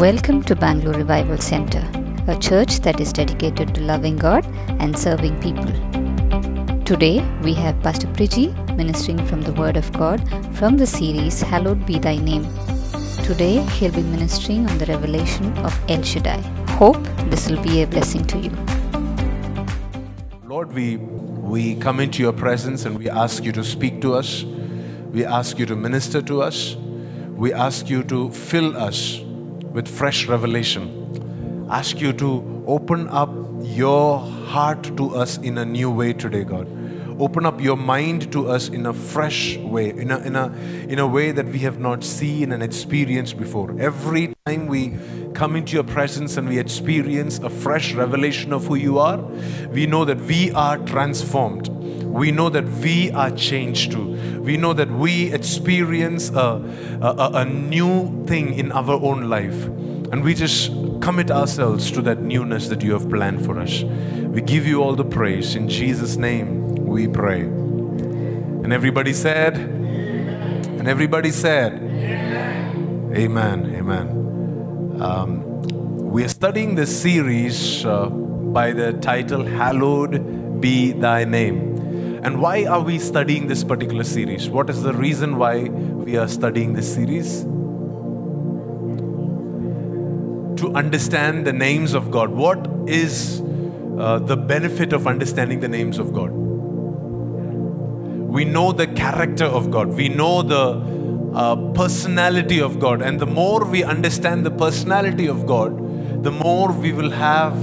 Welcome to Bangalore Revival Center, a church that is dedicated to loving God and serving people. Today, we have Pastor Priji ministering from the Word of God from the series Hallowed Be Thy Name. Today, he'll be ministering on the revelation of El Shaddai. Hope this will be a blessing to you. Lord, we, we come into your presence and we ask you to speak to us. We ask you to minister to us. We ask you to fill us with fresh revelation. Ask you to open up your heart to us in a new way today, God. Open up your mind to us in a fresh way, in a, in a, in a way that we have not seen and experienced before. Every time we come into your presence and we experience a fresh revelation of who you are, we know that we are transformed. We know that we are changed too. We know that we experience a, a, a new thing in our own life. And we just commit ourselves to that newness that you have planned for us. We give you all the praise. In Jesus' name we pray. And everybody said, and everybody said, Amen. Amen. Um, we are studying this series uh, by the title Hallowed Be Thy Name. And why are we studying this particular series? What is the reason why we are studying this series? To understand the names of God. What is uh, the benefit of understanding the names of God? We know the character of God. We know the uh, personality of God. And the more we understand the personality of God, the more we will have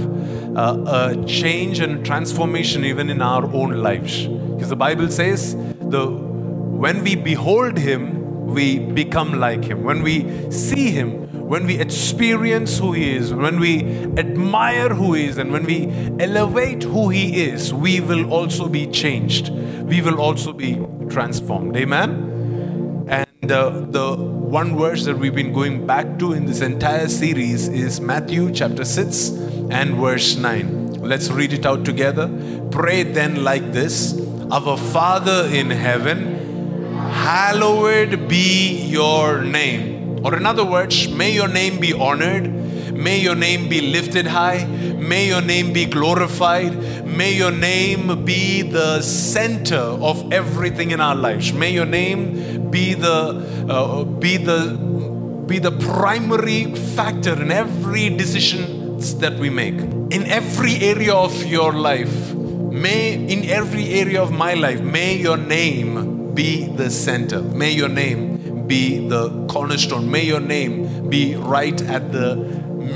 uh, a change and transformation even in our own lives. Because the Bible says, the, when we behold Him, we become like Him. When we see Him, when we experience who He is, when we admire who He is, and when we elevate who He is, we will also be changed. We will also be transformed. Amen? And uh, the one verse that we've been going back to in this entire series is Matthew chapter 6 and verse 9. Let's read it out together. Pray then like this Our Father in heaven, hallowed be your name. Or, in other words, may your name be honored. May your name be lifted high. May your name be glorified. May your name be the center of everything in our lives. May your name be the uh, be the be the primary factor in every decision that we make. In every area of your life, may in every area of my life, may your name be the center. May your name be the cornerstone. May your name be right at the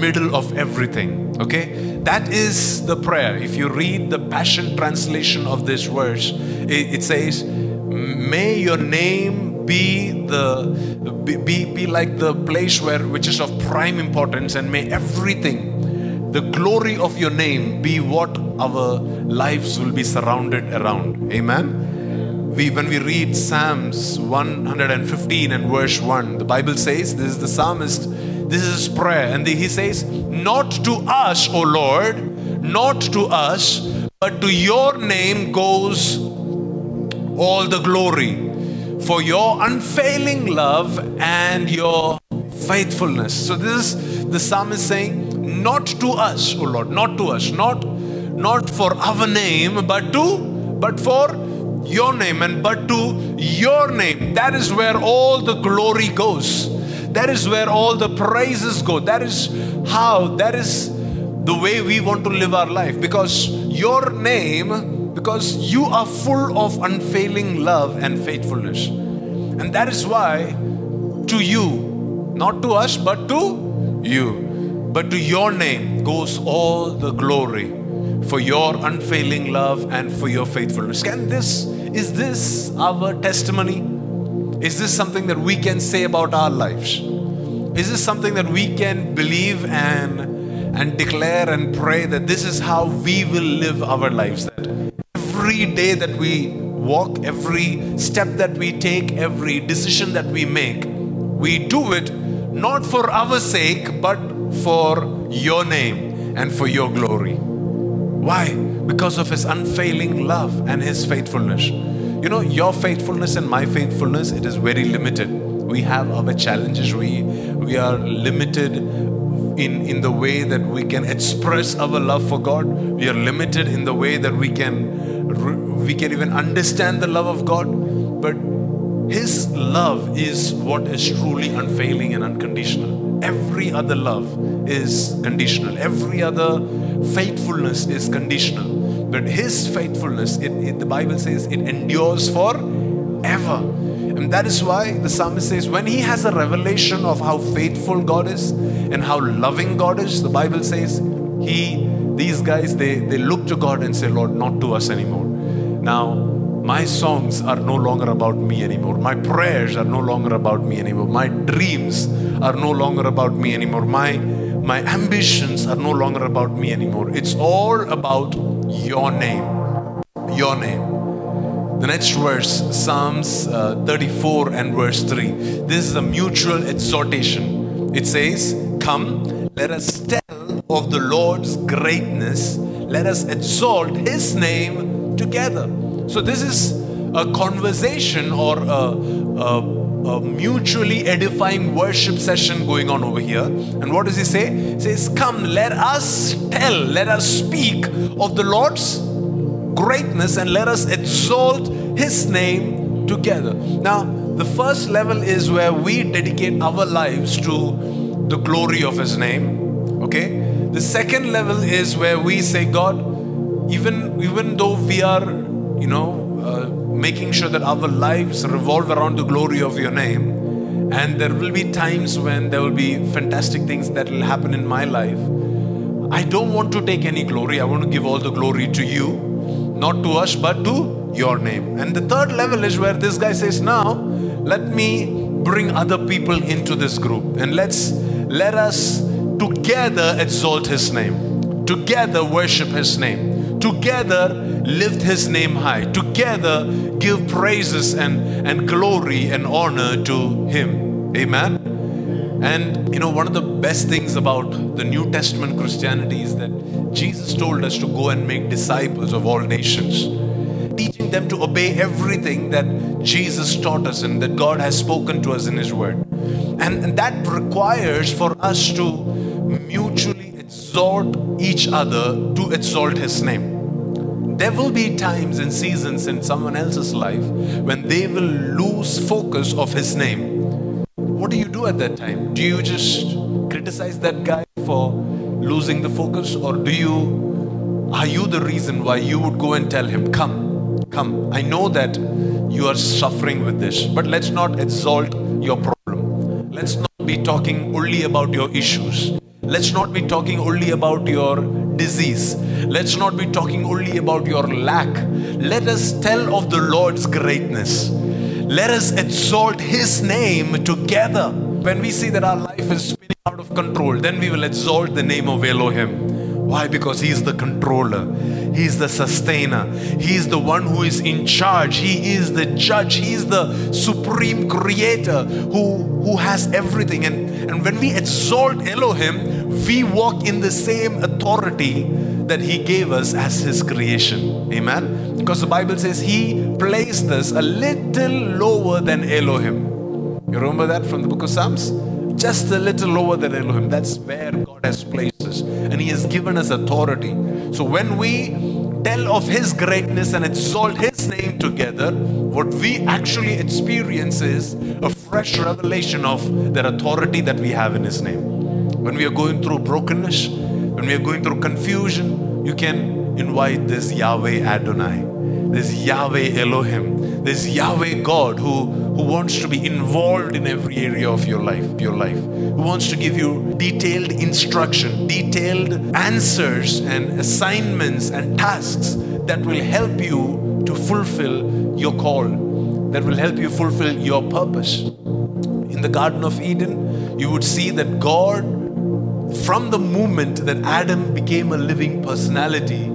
middle of everything. Okay? That is the prayer. If you read the Passion translation of this verse, it, it says, May your name be the be, be, be like the place where which is of prime importance, and may everything, the glory of your name, be what our lives will be surrounded around. Amen we, when we read Psalms 115 and verse 1, the Bible says, this is the psalmist, this is his prayer. And he says, Not to us, O Lord, not to us, but to your name goes all the glory for your unfailing love and your faithfulness. So this is the psalmist saying, Not to us, O Lord, not to us, not, not for our name, but to but for your name and but to your name. That is where all the glory goes. That is where all the praises go. That is how, that is the way we want to live our life. Because your name, because you are full of unfailing love and faithfulness. And that is why to you, not to us, but to you, but to your name goes all the glory for your unfailing love and for your faithfulness. Can this, is this our testimony? Is this something that we can say about our lives? Is this something that we can believe and, and declare and pray that this is how we will live our lives? That every day that we walk, every step that we take, every decision that we make, we do it not for our sake, but for your name and for your glory. Why? Because of his unfailing love and his faithfulness. You know, your faithfulness and my faithfulness, it is very limited. We have our challenges. We, we are limited in, in the way that we can express our love for God. We are limited in the way that we can we can even understand the love of God. But His love is what is truly unfailing and unconditional. Every other love is conditional. Every other faithfulness is conditional. But His faithfulness, it, it, the Bible says, it endures forever. And that is why the psalmist says, when he has a revelation of how faithful God is and how loving God is, the Bible says, he, these guys, they, they look to God and say, Lord, not to us anymore. Now, my songs are no longer about me anymore. My prayers are no longer about me anymore. My dreams are no longer about me anymore. My, my ambitions are no longer about me anymore. It's all about your name. Your name. The next verse, Psalms uh, 34 and verse 3. This is a mutual exhortation. It says, Come, let us tell of the Lord's greatness, let us exalt his name together. So, this is a conversation or a, a, a mutually edifying worship session going on over here. And what does he say? He says, Come, let us tell, let us speak of the Lord's greatness and let us exalt his name together. Now, the first level is where we dedicate our lives to the glory of his name. Okay? The second level is where we say, God, even, even though we are, you know, uh, making sure that our lives revolve around the glory of your name, and there will be times when there will be fantastic things that will happen in my life. I don't want to take any glory. I want to give all the glory to you, not to us, but to your name. And the third level is where this guy says, Now, let me bring other people into this group and let's let us together exalt his name, together worship his name, together lift his name high, together give praises and, and glory and honor to him. Amen. And you know, one of the best things about the New Testament Christianity is that Jesus told us to go and make disciples of all nations, teaching them to obey everything that Jesus taught us and that God has spoken to us in His Word. And, and that requires for us to mutually exhort each other to exalt His name. There will be times and seasons in someone else's life when they will lose focus of His name what do you do at that time? Do you just criticize that guy for losing the focus, or do you are you the reason why you would go and tell him, Come, come, I know that you are suffering with this, but let's not exalt your problem. Let's not be talking only about your issues. Let's not be talking only about your disease. Let's not be talking only about your lack. Let us tell of the Lord's greatness. Let us exalt His name together. When we see that our life is spinning out of control, then we will exalt the name of Elohim. Why? Because He is the controller, He is the sustainer, He is the one who is in charge, He is the judge, He is the supreme creator who, who has everything. And, and when we exalt Elohim, we walk in the same authority that He gave us as His creation. Amen. Because the Bible says He placed us a little lower than Elohim. You remember that from the book of Psalms? Just a little lower than Elohim. That's where God has placed us. And He has given us authority. So when we tell of His greatness and exalt His name together, what we actually experience is a fresh revelation of that authority that we have in His name. When we are going through brokenness, when we are going through confusion, you can invite this Yahweh Adonai, this Yahweh Elohim, this Yahweh God who, who wants to be involved in every area of your life, your life, who wants to give you detailed instruction, detailed answers and assignments and tasks that will help you to fulfill your call, that will help you fulfill your purpose. In the Garden of Eden, you would see that God from the moment that Adam became a living personality,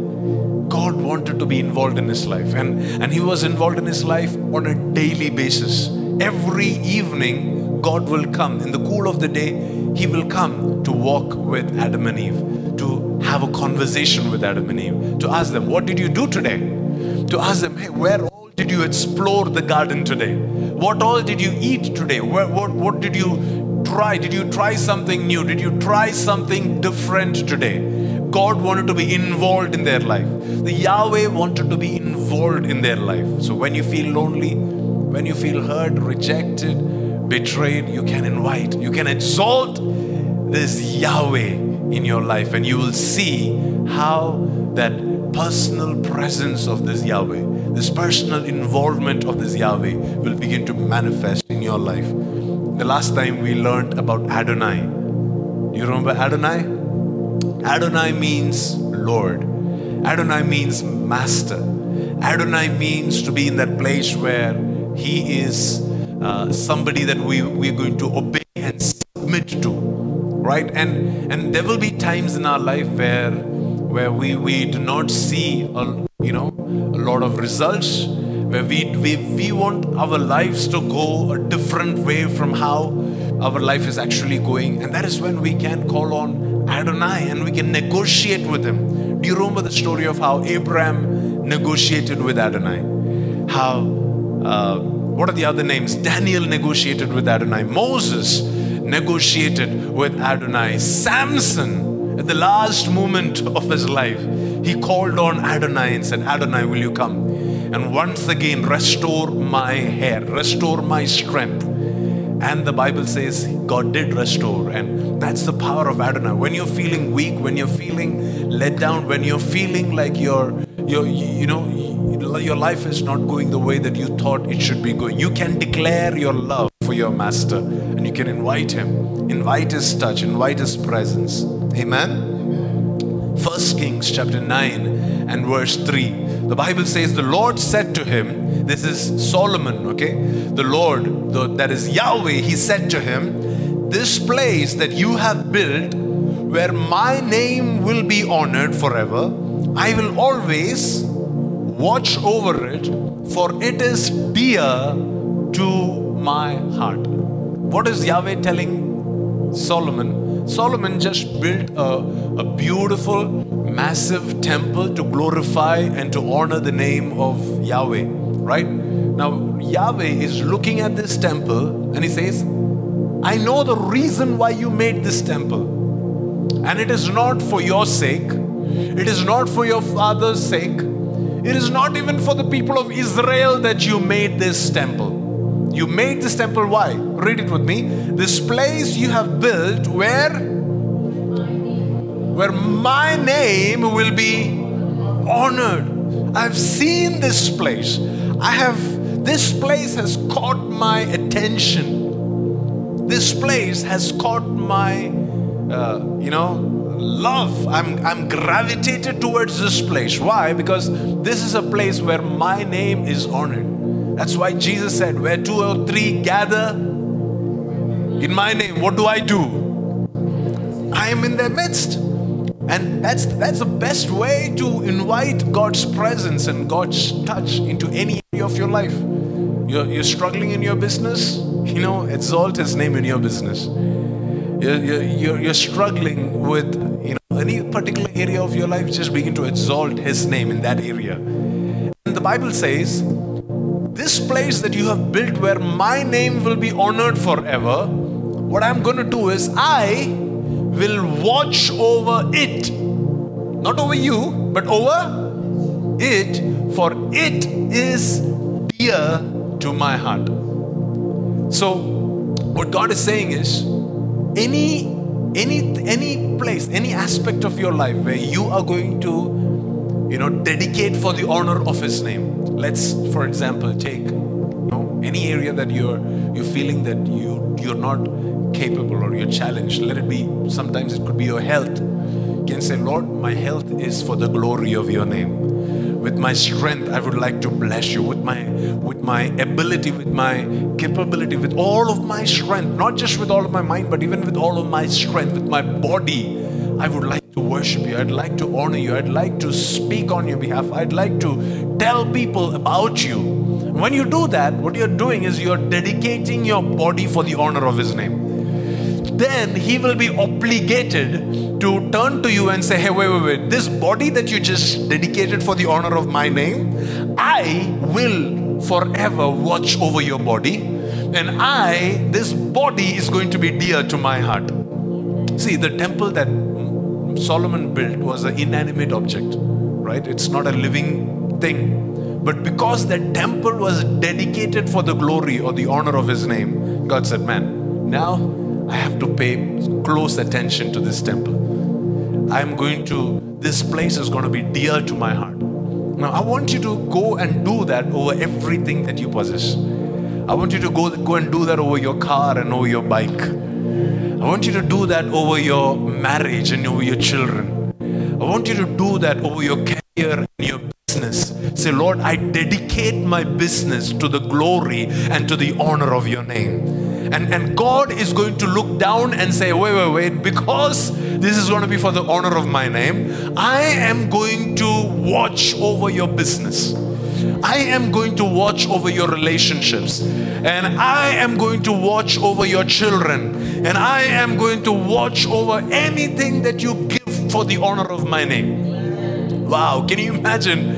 God wanted to be involved in his life. And, and he was involved in his life on a daily basis. Every evening, God will come. In the cool of the day, he will come to walk with Adam and Eve, to have a conversation with Adam and Eve, to ask them, What did you do today? To ask them, Hey, where all did you explore the garden today? What all did you eat today? Where, what, what did you try? Did you try something new? Did you try something different today? God wanted to be involved in their life. The Yahweh wanted to be involved in their life. So when you feel lonely, when you feel hurt, rejected, betrayed, you can invite, you can exalt this Yahweh in your life, and you will see how that personal presence of this Yahweh, this personal involvement of this Yahweh will begin to manifest in your life. The last time we learned about Adonai, do you remember Adonai? Adonai means Lord. Adonai means master. Adonai means to be in that place where He is uh, somebody that we, we're going to obey and submit to. Right? And and there will be times in our life where where we, we do not see a, you know a lot of results, where we, we we want our lives to go a different way from how our life is actually going. And that is when we can call on Adonai and we can negotiate with him. Do you remember the story of how Abraham negotiated with Adonai? How, uh, what are the other names? Daniel negotiated with Adonai. Moses negotiated with Adonai. Samson, at the last moment of his life, he called on Adonai and said, Adonai, will you come? And once again, restore my hair, restore my strength. And the Bible says God did restore. And that's the power of Adonai. When you're feeling weak, when you're feeling let down, when you're feeling like you're, you're you know, your life is not going the way that you thought it should be going, you can declare your love for your master and you can invite him, invite his touch, invite his presence. Amen. First Kings chapter 9 and verse 3. The Bible says, The Lord said to him, This is Solomon, okay? The Lord, the, that is Yahweh, he said to him, This place that you have built, where my name will be honored forever, I will always watch over it, for it is dear to my heart. What is Yahweh telling Solomon? Solomon just built a, a beautiful, massive temple to glorify and to honor the name of Yahweh, right? Now, Yahweh is looking at this temple and he says, I know the reason why you made this temple. And it is not for your sake, it is not for your father's sake, it is not even for the people of Israel that you made this temple. You made this temple, why? Read it with me. This place you have built where? Where my name will be honored. I've seen this place. I have, this place has caught my attention. This place has caught my, uh, you know, love. I'm, I'm gravitated towards this place. Why? Because this is a place where my name is honored. That's why Jesus said, Where two or three gather in my name, what do I do? I am in their midst. And that's, that's the best way to invite God's presence and God's touch into any area of your life. You're, you're struggling in your business, you know, exalt His name in your business. You're, you're, you're struggling with you know, any particular area of your life, just begin to exalt His name in that area. And the Bible says, This place that you have built where my name will be honored forever, what I'm going to do is I will watch over it. Not over you, but over it, for it is dear to my heart. So, what God is saying is, any any any place any aspect of your life where you are going to you know dedicate for the honor of his name let's for example take you know any area that you're you're feeling that you you're not capable or you're challenged let it be. Sometimes it could be your health. You can say lord my health is for the glory of your name. With my strength i would like to bless you. With my with my ability with my capability with all of my strength not just with all of my mind but even with all of my strength with my body i would like to worship you. I'd like to honor you. I'd like to speak on your behalf. I'd like to tell people about you. When you do that what you're doing is you're dedicating your body for the honor of his name then he will be obligated to turn to you and say, Hey, wait, wait, wait, this body that you just dedicated for the honor of my name, I will forever watch over your body. And I, this body is going to be dear to my heart. See, the temple that Solomon built was an inanimate object, right? It's not a living thing. But because that temple was dedicated for the glory or the honor of his name, God said, Man, now I have to pay close attention to this temple. I'm going to, this place is going to be dear to my heart. Now, I want you to go and do that over everything that you possess. I want you to go, go and do that over your car and over your bike. I want you to do that over your marriage and over your children. I want you to do that over your career and your business. Say, Lord, I dedicate my business to the glory and to the honor of your name. And, and God is going to look down and say, wait, wait, wait, because this is going to be for the honor of my name, I am going to watch over your business. I am going to watch over your relationships. And I am going to watch over your children. And I am going to watch over anything that you give for the honor of my name. Wow, can you imagine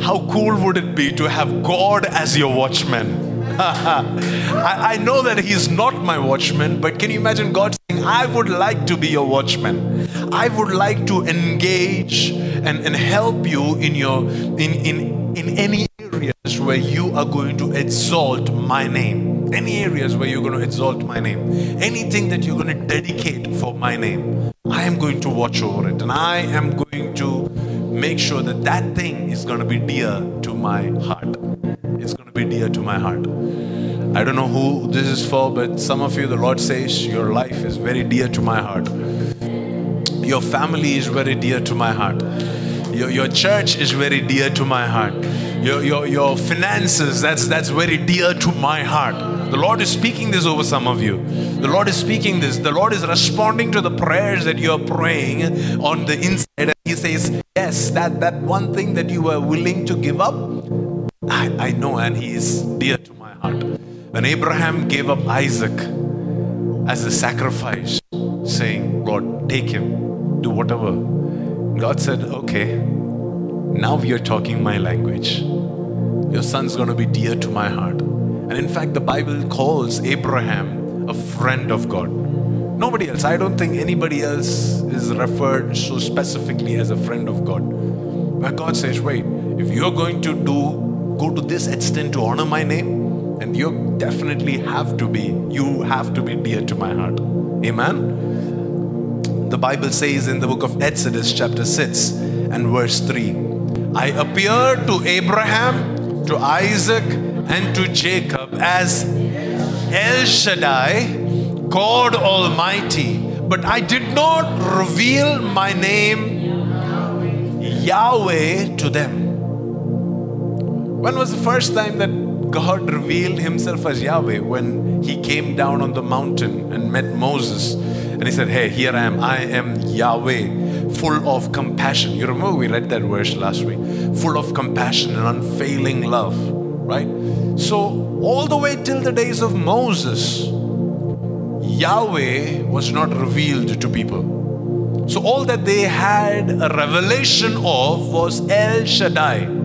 how cool would it be to have God as your watchman? I, I, know that he's not my watchman, but can you imagine God saying, I would like to be your watchman? I would like to engage and, and help you in your in, in in any areas where you are going to exalt my name. Any areas where you're going to exalt my name. Anything that you're going to dedicate for my name. I am going to watch over it and I am going to make sure that that thing is going to be dear to my heart. It's going to be dear to my heart. I don't know who this is for, but some of you, the Lord says, your life is very dear to my heart. Your family is very dear to my heart. Your, your church is very dear to my heart. Your, your, your finances, that's, that's very dear to my heart. The Lord is speaking this over some of you. The Lord is speaking this. The Lord is responding to the prayers that you're praying on the inside. And He says, Yes, that, that one thing that you were willing to give up, I, I know, and He is dear to my heart. When Abraham gave up Isaac as a sacrifice, saying, God, take him, do whatever. God said, Okay, now you're talking my language. Your son's going to be dear to my heart. And in fact, the Bible calls Abraham a friend of God. Nobody else. I don't think anybody else is referred so specifically as a friend of God. But God says, wait, if you're going to do go to this extent to honor my name, and you definitely have to be, you have to be dear to my heart. Amen. The Bible says in the book of Exodus, chapter 6 and verse 3 I appeared to Abraham, to Isaac, and to Jacob as El Shaddai, God Almighty, but I did not reveal my name Yahweh to them. When was the first time that God revealed himself as Yahweh? When he came down on the mountain and met Moses and he said, Hey, here I am. I am Yahweh, full of compassion. You remember we read that verse last week? Full of compassion and unfailing love, right? So, all the way till the days of Moses, Yahweh was not revealed to people. So, all that they had a revelation of was El Shaddai.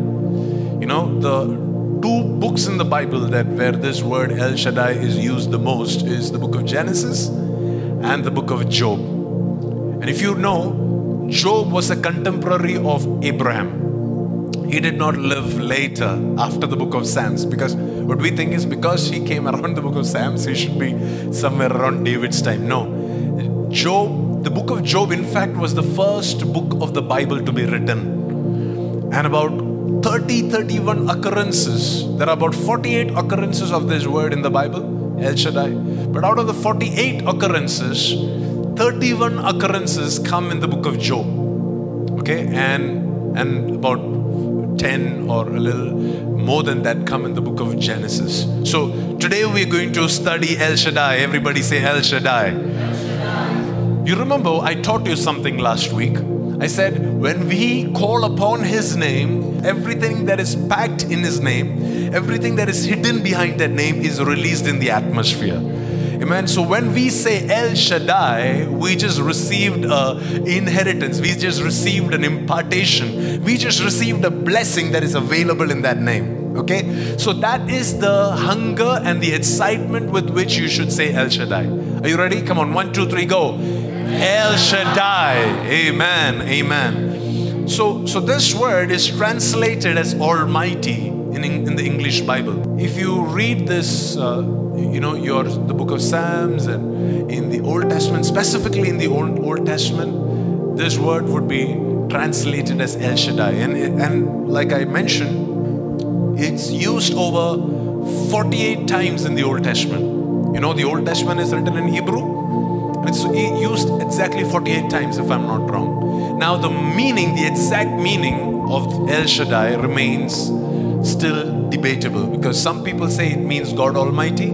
You know, the two books in the Bible that where this word El Shaddai is used the most is the book of Genesis and the book of Job. And if you know, Job was a contemporary of Abraham. He did not live later after the book of Psalms because what we think is because he came around the book of Psalms, he should be somewhere around David's time. No. Job, the book of Job, in fact, was the first book of the Bible to be written. And about 30, 31 occurrences, there are about 48 occurrences of this word in the Bible, El Shaddai. But out of the 48 occurrences, 31 occurrences come in the book of Job. Okay, and and about 10 or a little more than that come in the book of Genesis. So today we're going to study El Shaddai. Everybody say El Shaddai. El Shaddai. You remember I taught you something last week. I said, when we call upon His name, everything that is packed in His name, everything that is hidden behind that name is released in the atmosphere. Amen. So when we say El Shaddai, we just received a inheritance. We just received an impartation. We just received a blessing that is available in that name. Okay? So that is the hunger and the excitement with which you should say El Shaddai. Are you ready? Come on, one, two, three, go. El Shaddai. Amen. Amen. So, so this word is translated as Almighty in, in the English Bible. If you read this, uh, you know, your the book of Psalms and in the Old Testament, specifically in the Old, Old Testament, this word would be translated as El Shaddai. And, and like I mentioned, it's used over 48 times in the Old Testament. You know, the Old Testament is written in Hebrew. It's used exactly 48 times, if I'm not wrong. Now, the meaning, the exact meaning of El Shaddai remains still debatable because some people say it means God Almighty,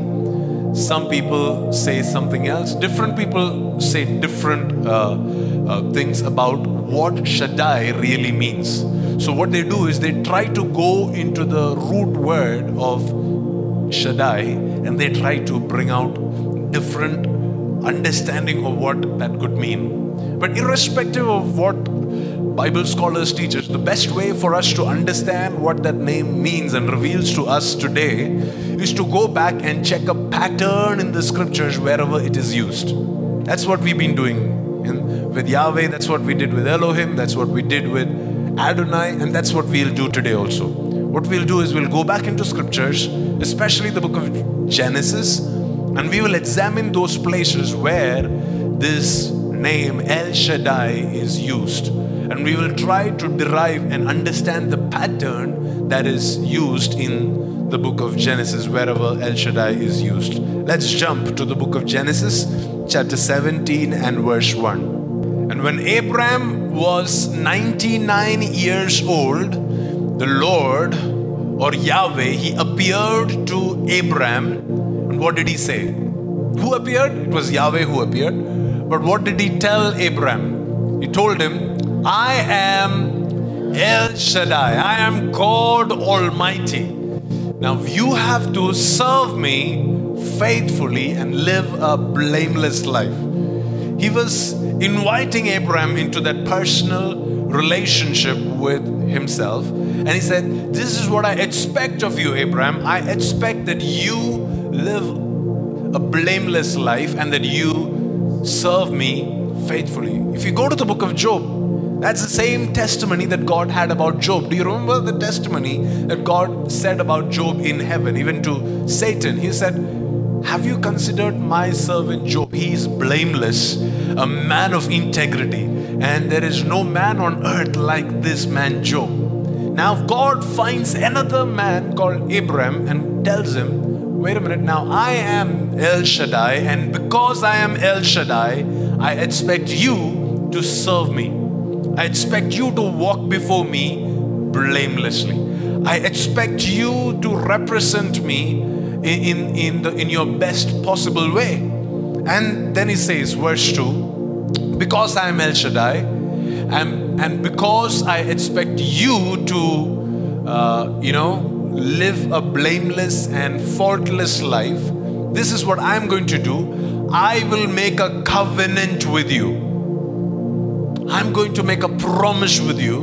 some people say something else. Different people say different uh, uh, things about what Shaddai really means. So, what they do is they try to go into the root word of Shaddai and they try to bring out different understanding of what that could mean. But irrespective of what Bible scholars teach us, the best way for us to understand what that name means and reveals to us today is to go back and check a pattern in the scriptures wherever it is used. That's what we've been doing in, with Yahweh, that's what we did with Elohim, that's what we did with Adonai, and that's what we'll do today also. What we'll do is we'll go back into scriptures, especially the book of Genesis, and we will examine those places where this name El Shaddai is used. And we will try to derive and understand the pattern that is used in the book of Genesis, wherever El Shaddai is used. Let's jump to the book of Genesis, chapter 17 and verse 1. And when Abraham was 99 years old, the Lord or Yahweh, he appeared to Abraham and what did he say? Who appeared? It was Yahweh who appeared. But what did he tell Abraham? He told him, I am El Shaddai. I am God Almighty. Now you have to serve me faithfully and live a blameless life. He was inviting Abraham into that personal relationship with himself. And he said, This is what I expect of you, Abraham. I expect that you live a blameless life and that you serve me faithfully. If you go to the book of Job, that's the same testimony that God had about Job. Do you remember the testimony that God said about Job in heaven, even to Satan? He said, Have you considered my servant Job? He is blameless, a man of integrity, and there is no man on earth like this man Job. Now, God finds another man called Abraham and tells him, wait a minute now, I am El Shaddai, and because I am El Shaddai, I expect you to serve me. I expect you to walk before me blamelessly. I expect you to represent me in, in, in, the, in your best possible way. And then he says, verse 2 because I am El Shaddai, and, and because I expect you to, uh, you know, live a blameless and faultless life, this is what I'm going to do. I will make a covenant with you. I'm going to make a promise with you.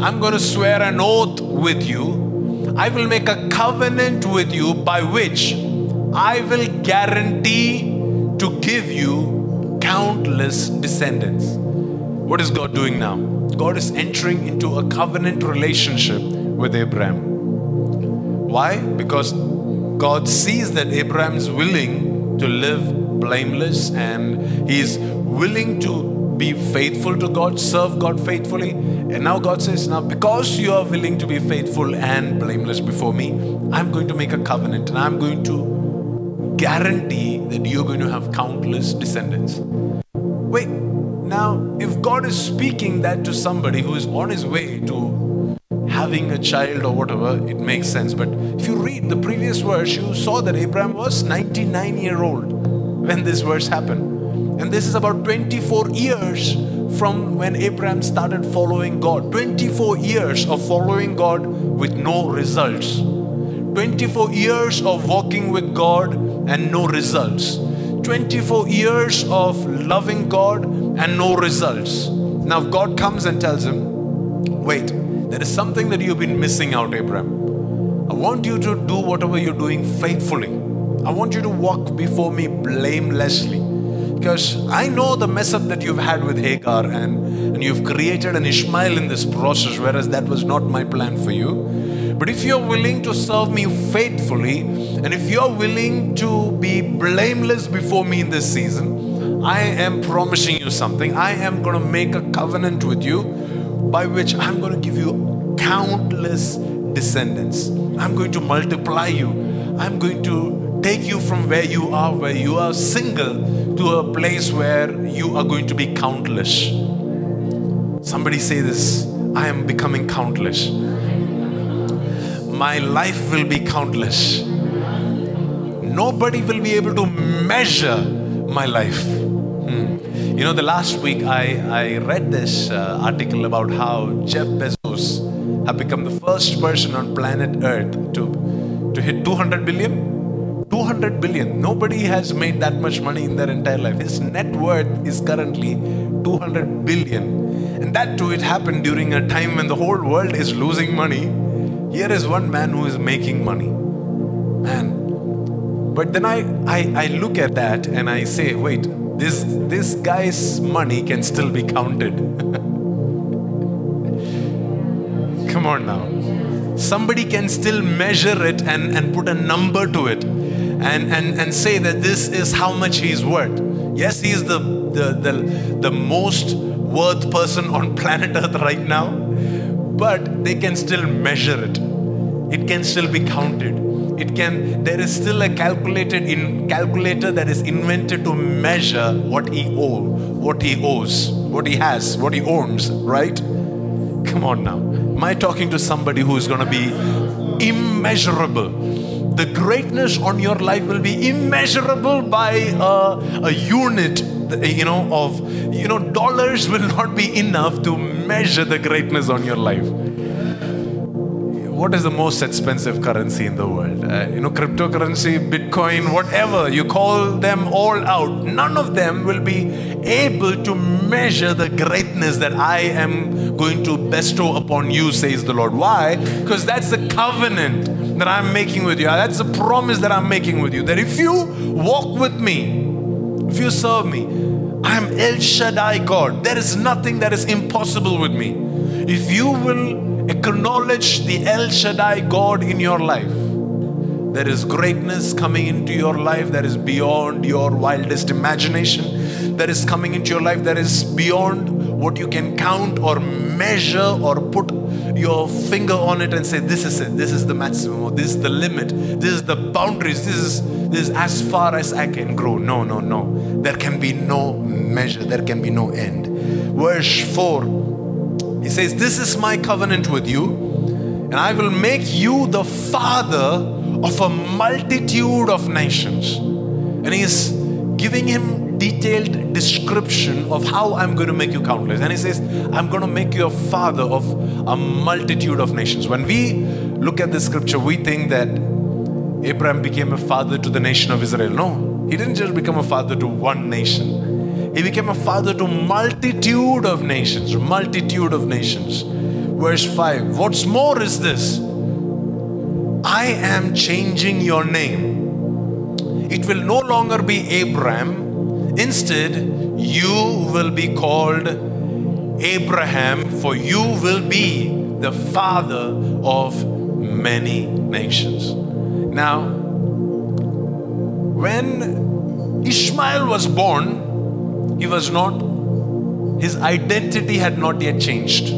I'm going to swear an oath with you. I will make a covenant with you by which I will guarantee to give you countless descendants. What is God doing now? God is entering into a covenant relationship with Abraham. Why? Because God sees that Abraham is willing to live blameless and he's willing to be faithful to God, serve God faithfully. And now God says, Now, because you are willing to be faithful and blameless before me, I'm going to make a covenant and I'm going to guarantee that you're going to have countless descendants. Wait, now, if God is speaking that to somebody who is on his way to having a child or whatever, it makes sense. But if you read the previous verse, you saw that Abraham was 99 year old when this verse happened. And this is about 24 years from when Abraham started following God. 24 years of following God with no results. 24 years of walking with God and no results. 24 years of loving God and no results. Now, God comes and tells him, Wait, there is something that you've been missing out, Abraham. I want you to do whatever you're doing faithfully. I want you to walk before me blamelessly. Because I know the mess up that you've had with Hagar and, and you've created an Ishmael in this process, whereas that was not my plan for you. But if you're willing to serve me faithfully, and if you're willing to be blameless before me in this season, I am promising you something. I am going to make a covenant with you by which I'm going to give you countless descendants. I'm going to multiply you. I'm going to take you from where you are, where you are single, to a place where you are going to be countless. Somebody say this I am becoming countless. My life will be countless. Nobody will be able to measure my life. Hmm. You know, the last week I, I read this uh, article about how Jeff Bezos have become the first person on planet Earth to, to hit 200 billion. 200 billion. Nobody has made that much money in their entire life. His net worth is currently 200 billion. And that too, it happened during a time when the whole world is losing money. Here is one man who is making money. Man. But then I, I, I look at that and I say, wait, this, this guy's money can still be counted. Come on now. Somebody can still measure it and, and put a number to it and, and, and say that this is how much he's worth. Yes, he is the, the, the, the most worth person on planet Earth right now, but they can still measure it. It can still be counted. It can, there is still a calculated in calculator that is invented to measure what he owe, what he owes, what he has, what he owns, right? Come on now. Am I talking to somebody who is going to be immeasurable? The greatness on your life will be immeasurable by a, a unit, you know, of, you know, dollars will not be enough to measure the greatness on your life what is the most expensive currency in the world? Uh, you know, cryptocurrency, Bitcoin, whatever, you call them all out. None of them will be able to measure the greatness that I am going to bestow upon you, says the Lord. Why? Because that's the covenant that I'm making with you. That's the promise that I'm making with you. That if you walk with me, if you serve me, I am El Shaddai God. There is nothing that is impossible with me. If you will acknowledge the El Shaddai God in your life, there is greatness coming into your life that is beyond your wildest imagination, that is coming into your life that is beyond what you can count or measure or put your finger on it and say, This is it, this is the maximum, or this is the limit, this is the boundaries, this is, this is as far as I can grow. No, no, no. There can be no measure, there can be no end. Verse 4 he says, This is my covenant with you, and I will make you the father of a multitude of nations. And he is giving him detailed description of how I'm going to make you countless. And he says, I'm going to make you a father of a multitude of nations. When we look at the scripture, we think that Abraham became a father to the nation of Israel. No, he didn't just become a father to one nation. He became a father to multitude of nations, multitude of nations. Verse 5. What's more is this? I am changing your name. It will no longer be Abram. Instead, you will be called Abraham, for you will be the father of many nations. Now, when Ishmael was born, he was not, his identity had not yet changed.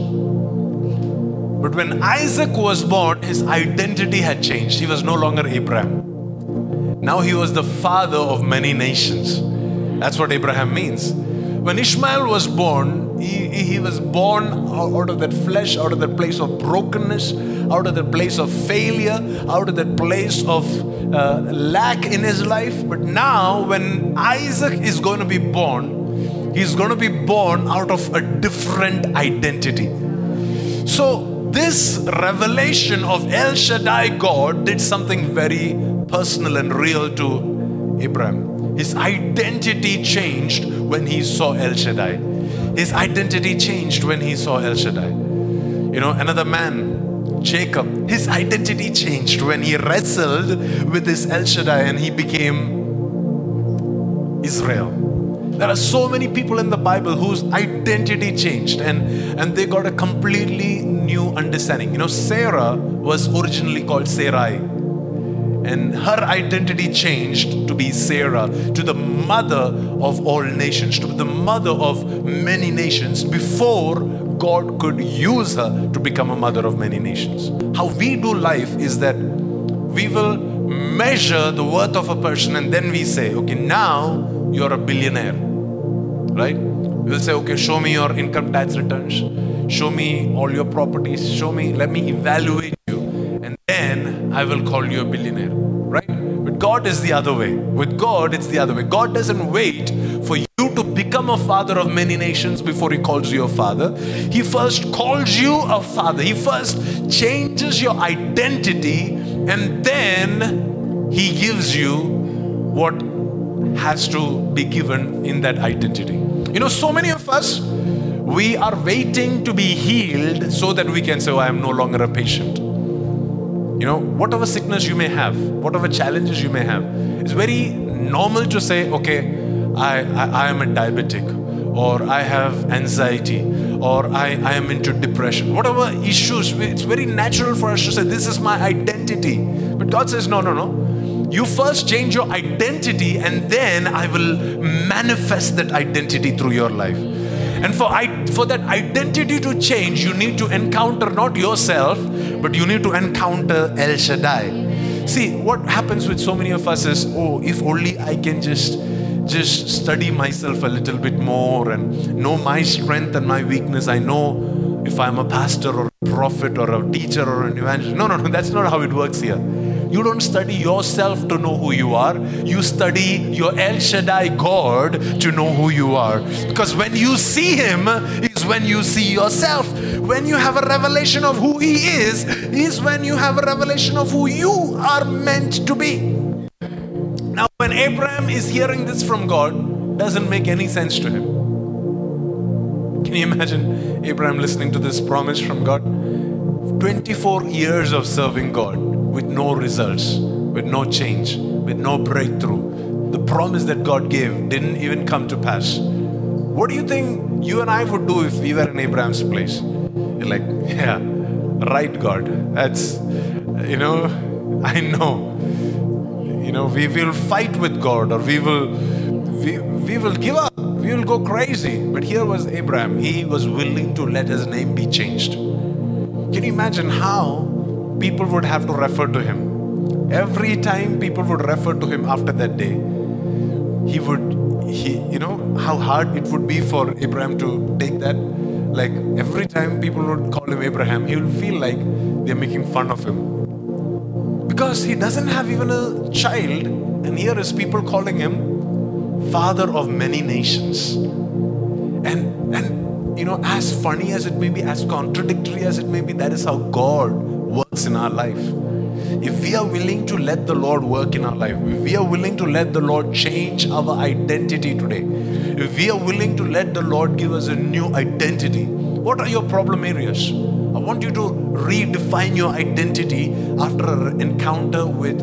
But when Isaac was born, his identity had changed. He was no longer Abram. Now he was the father of many nations. That's what Abraham means. When Ishmael was born, he, he was born out of that flesh, out of that place of brokenness, out of that place of failure, out of that place of uh, lack in his life. But now, when Isaac is going to be born, He's going to be born out of a different identity. So, this revelation of El Shaddai God did something very personal and real to Abraham. His identity changed when he saw El Shaddai. His identity changed when he saw El Shaddai. You know, another man Jacob, his identity changed when he wrestled with this El Shaddai and he became Israel. There are so many people in the Bible whose identity changed and, and they got a completely new understanding. You know, Sarah was originally called Sarai and her identity changed to be Sarah, to the mother of all nations, to the mother of many nations before God could use her to become a mother of many nations. How we do life is that we will measure the worth of a person and then we say, okay, now you're a billionaire, right? We'll say, okay, show me your income tax returns, show me all your properties, show me, let me evaluate you, and then I will call you a billionaire, right? But God is the other way. With God, it's the other way. God doesn't wait for you to become a father of many nations before He calls you a father. He first calls you a father. He first changes your identity and then He gives you what has to be given in that identity. You know, so many of us, we are waiting to be healed so that we can say, oh, I am no longer a patient. You know, whatever sickness you may have, whatever challenges you may have, it's very normal to say, okay, I, I, I am a diabetic, or I have anxiety, or I, I am into depression. Whatever issues, it's very natural for us to say, this is my identity. But God says, no, no, no. You first change your identity, and then I will manifest that identity through your life. And for, I, for that identity to change, you need to encounter not yourself, but you need to encounter El Shaddai. See, what happens with so many of us is, oh, if only I can just just study myself a little bit more and know my strength and my weakness. I know if I'm a pastor or a prophet or a teacher or an evangelist. No, no, no, that's not how it works here. You don't study yourself to know who you are. You study your El Shaddai God to know who you are. Because when you see Him, is when you see yourself. When you have a revelation of who He is, is when you have a revelation of who you are meant to be. Now, when Abraham is hearing this from God, doesn't make any sense to him. Can you imagine Abraham listening to this promise from God? 24 years of serving God with no results, with no change, with no breakthrough. The promise that God gave didn't even come to pass. What do you think you and I would do if we were in Abraham's place? You're like, yeah, right, God. That's, you know, I know. You know, we will fight with God or we will, we, we will give up. We will go crazy. But here was Abraham. He was willing to let his name be changed. Can you imagine how people would have to refer to him? Every time people would refer to him after that day, he would, he, you know, how hard it would be for Abraham to take that. Like every time people would call him Abraham, he would feel like they're making fun of him. Because he doesn't have even a child, and here is people calling him father of many nations. And and you know, as funny as it may be, as contradictory as it may be, that is how God works in our life. If we are willing to let the Lord work in our life, if we are willing to let the Lord change our identity today, if we are willing to let the Lord give us a new identity, what are your problem areas? I want you to redefine your identity after an encounter with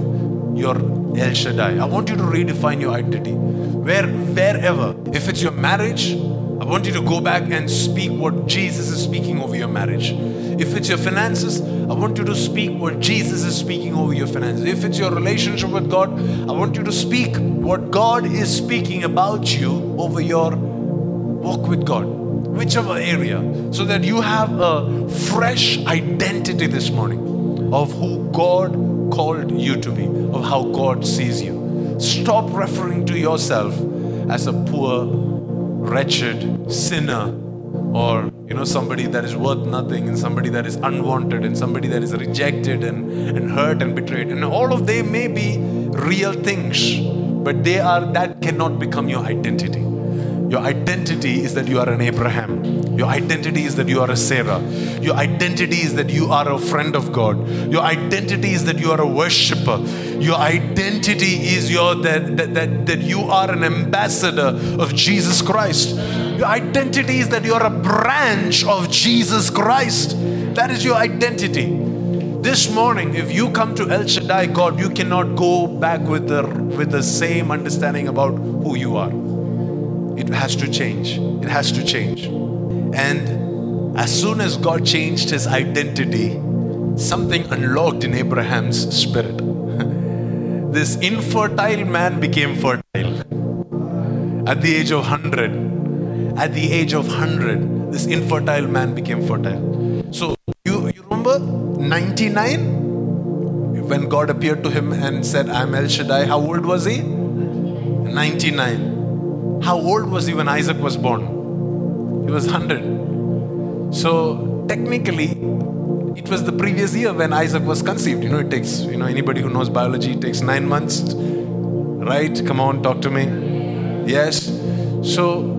your El Shaddai. I want you to redefine your identity. Where, wherever, if it's your marriage, I want you to go back and speak what Jesus is speaking over your marriage. If it's your finances, I want you to speak what Jesus is speaking over your finances. If it's your relationship with God, I want you to speak what God is speaking about you over your walk with God, whichever area, so that you have a fresh identity this morning of who God called you to be, of how God sees you. Stop referring to yourself as a poor, wretched sinner or you know somebody that is worth nothing and somebody that is unwanted and somebody that is rejected and, and hurt and betrayed and all of they may be real things but they are that cannot become your identity your identity is that you are an Abraham. Your identity is that you are a Sarah. Your identity is that you are a friend of God. Your identity is that you are a worshiper. Your identity is your that, that, that, that you are an ambassador of Jesus Christ. Your identity is that you are a branch of Jesus Christ. That is your identity. this morning, if you come to El Shaddai God, you cannot go back with the with the same understanding about who you are. It has to change. It has to change. And as soon as God changed his identity, something unlocked in Abraham's spirit. this infertile man became fertile. At the age of 100, at the age of 100, this infertile man became fertile. So, you, you remember 99? When God appeared to him and said, I'm El Shaddai, how old was he? 99. How old was he when Isaac was born? He was 100. So, technically, it was the previous year when Isaac was conceived. You know, it takes, you know, anybody who knows biology, it takes nine months, right? Come on, talk to me. Yes. So,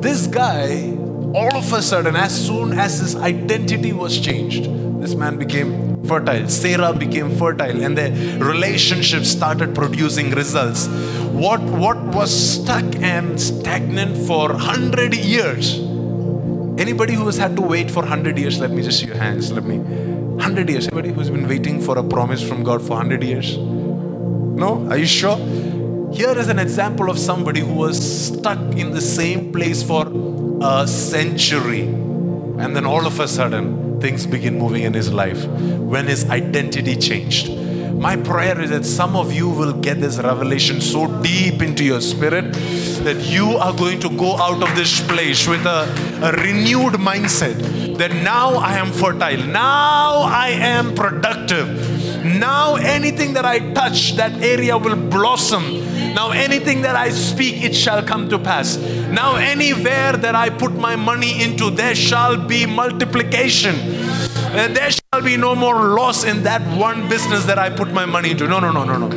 this guy, all of a sudden, as soon as his identity was changed, this man became fertile. Sarah became fertile, and the relationship started producing results. What, what was stuck and stagnant for 100 years Anybody who has had to wait for 100 years, let me just see your hands. Let me. 100 years. Anybody who's been waiting for a promise from God for 100 years? No? Are you sure? Here is an example of somebody who was stuck in the same place for a century. And then all of a sudden, things begin moving in his life when his identity changed. My prayer is that some of you will get this revelation so deep into your spirit that you are going to go out of this place with a, a renewed mindset that now I am fertile, now I am productive. Now, anything that I touch, that area will blossom. Now, anything that I speak, it shall come to pass. Now, anywhere that I put my money into, there shall be multiplication. Uh, there shall be no more loss in that one business that I put my money into. No, no, no, no, no.